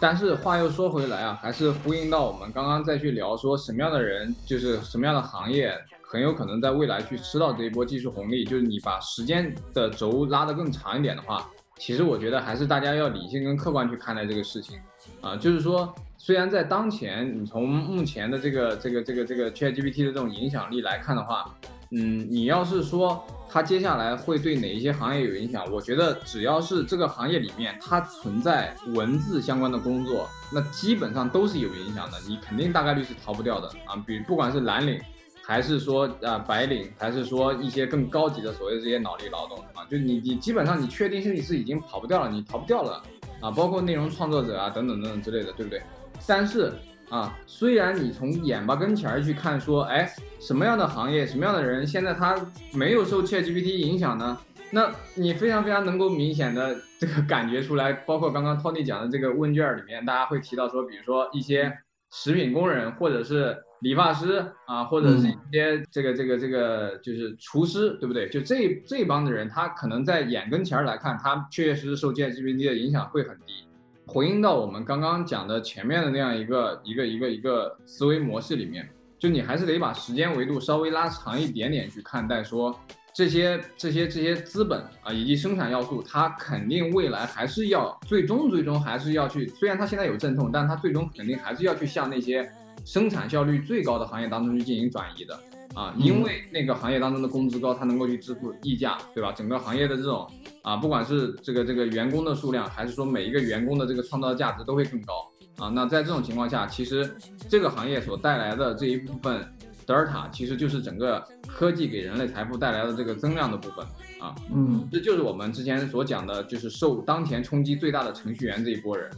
但是话又说回来啊，还是呼应到我们刚刚再去聊说什么样的人，就是什么样的行业很有可能在未来去吃到这一波技术红利。就是你把时间的轴拉得更长一点的话，其实我觉得还是大家要理性跟客观去看待这个事情啊。就是说，虽然在当前，你从目前的这个这个这个这个 ChatGPT 的这种影响力来看的话，嗯，你要是说。它接下来会对哪一些行业有影响？我觉得只要是这个行业里面它存在文字相关的工作，那基本上都是有影响的。你肯定大概率是逃不掉的啊！比不管是蓝领，还是说啊白领，还是说一些更高级的所谓的这些脑力劳动啊，就你你基本上你确定性你是已经跑不掉了，你逃不掉了啊！包括内容创作者啊等等等等之类的，对不对？但是。啊，虽然你从眼巴跟前儿去看，说，哎，什么样的行业，什么样的人，现在他没有受 ChatGPT 影响呢？那你非常非常能够明显的这个感觉出来，包括刚刚 Tony 讲的这个问卷里面，大家会提到说，比如说一些食品工人，或者是理发师啊，或者是一些这个这个这个就是厨师，对不对？就这这帮的人，他可能在眼跟前儿来看，他确确实实受 ChatGPT 的影响会很低。回应到我们刚刚讲的前面的那样一个一个一个一个思维模式里面，就你还是得把时间维度稍微拉长一点点去看待，说这些这些这些资本啊以及生产要素，它肯定未来还是要最终最终还是要去，虽然它现在有阵痛，但它最终肯定还是要去向那些生产效率最高的行业当中去进行转移的。啊，因为那个行业当中的工资高，它能够去支付溢价，对吧？整个行业的这种啊，不管是这个这个员工的数量，还是说每一个员工的这个创造价值都会更高啊。那在这种情况下，其实这个行业所带来的这一部分德尔塔，其实就是整个科技给人类财富带来的这个增量的部分啊。嗯，这就是我们之前所讲的，就是受当前冲击最大的程序员这一波人。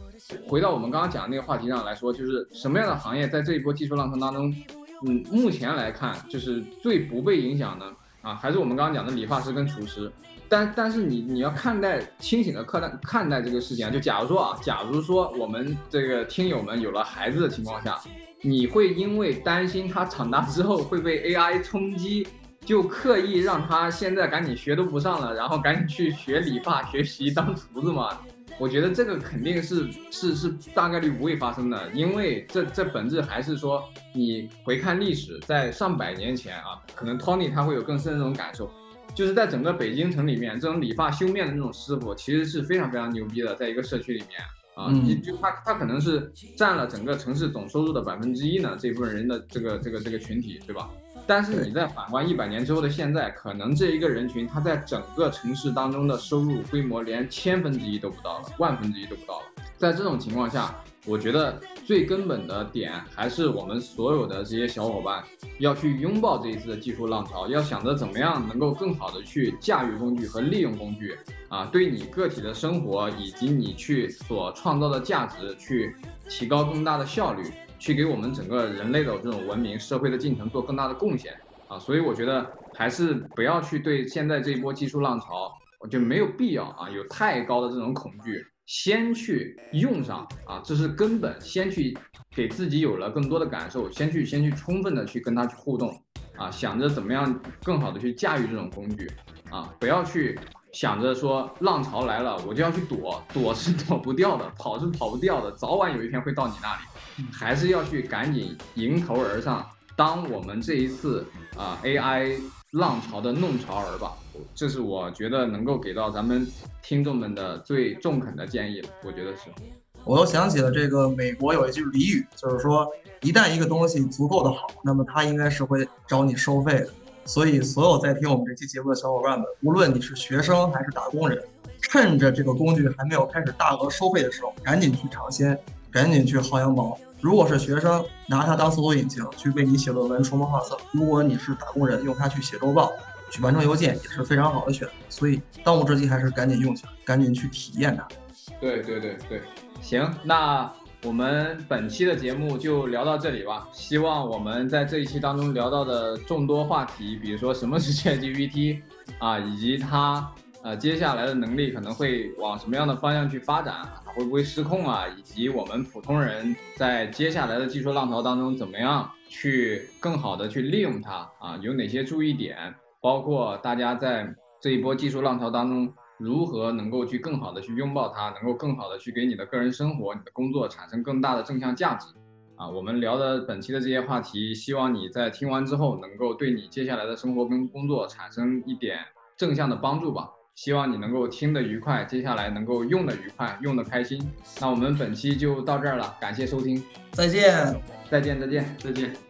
回到我们刚刚讲的那个话题上来说，就是什么样的行业在这一波技术浪潮当中？嗯，目前来看，就是最不被影响的啊，还是我们刚刚讲的理发师跟厨师。但但是你你要看待清醒的看待看待这个事情啊，就假如说啊，假如说我们这个听友们有了孩子的情况下，你会因为担心他长大之后会被 AI 冲击就刻意让他现在赶紧学都不上了，然后赶紧去学理发学习当厨子吗？我觉得这个肯定是是是大概率不会发生的，因为这这本质还是说你回看历史，在上百年前啊，可能 Tony 他会有更深的这种感受，就是在整个北京城里面，这种理发修面的那种师傅其实是非常非常牛逼的，在一个社区里面啊，你就他他可能是占了整个城市总收入的百分之一呢，这部分人的这个这个这个群体，对吧？但是你在反观一百年之后的现在，可能这一个人群他在整个城市当中的收入规模连千分之一都不到了，万分之一都不到了。在这种情况下，我觉得最根本的点还是我们所有的这些小伙伴要去拥抱这一次的技术浪潮，要想着怎么样能够更好的去驾驭工具和利用工具啊，对你个体的生活以及你去所创造的价值去提高更大的效率。去给我们整个人类的这种文明社会的进程做更大的贡献。啊，所以我觉得还是不要去对现在这一波技术浪潮，我觉得没有必要啊，有太高的这种恐惧，先去用上啊，这是根本，先去给自己有了更多的感受，先去先去充分的去跟它去互动。啊，想着怎么样更好的去驾驭这种工具。啊，不要去想着说浪潮来了我就要去躲，躲是躲不掉的，跑是跑不掉的，早晚有一天会到你那里。还是要去赶紧迎头而上，当我们这一次啊 AI 浪潮的弄潮儿吧，这是我觉得能够给到咱们听众们的最中肯的建议了。我觉得是，我又想起了这个美国有一句俚语，就是说一旦一个东西足够的好，那么它应该是会找你收费的。所以，所有在听我们这期节目的小伙伴们，无论你是学生还是打工人，趁着这个工具还没有开始大额收费的时候，赶紧去尝鲜，赶紧去薅羊毛。如果是学生，拿它当搜索引擎去为你写论文、出谋划策；如果你是打工人，用它去写周报、去完成邮件，也是非常好的选择。所以，当务之急还是赶紧用起来，赶紧去体验它。对对对对，行，那我们本期的节目就聊到这里吧。希望我们在这一期当中聊到的众多话题，比如说什么是 ChatGPT 啊，以及它。呃，接下来的能力可能会往什么样的方向去发展？会不会失控啊？以及我们普通人在接下来的技术浪潮当中，怎么样去更好的去利用它啊？有哪些注意点？包括大家在这一波技术浪潮当中，如何能够去更好的去拥抱它，能够更好的去给你的个人生活、你的工作产生更大的正向价值啊？我们聊的本期的这些话题，希望你在听完之后，能够对你接下来的生活跟工作产生一点正向的帮助吧。希望你能够听得愉快，接下来能够用得愉快，用得开心。那我们本期就到这儿了，感谢收听，再见，再见，再见，再见。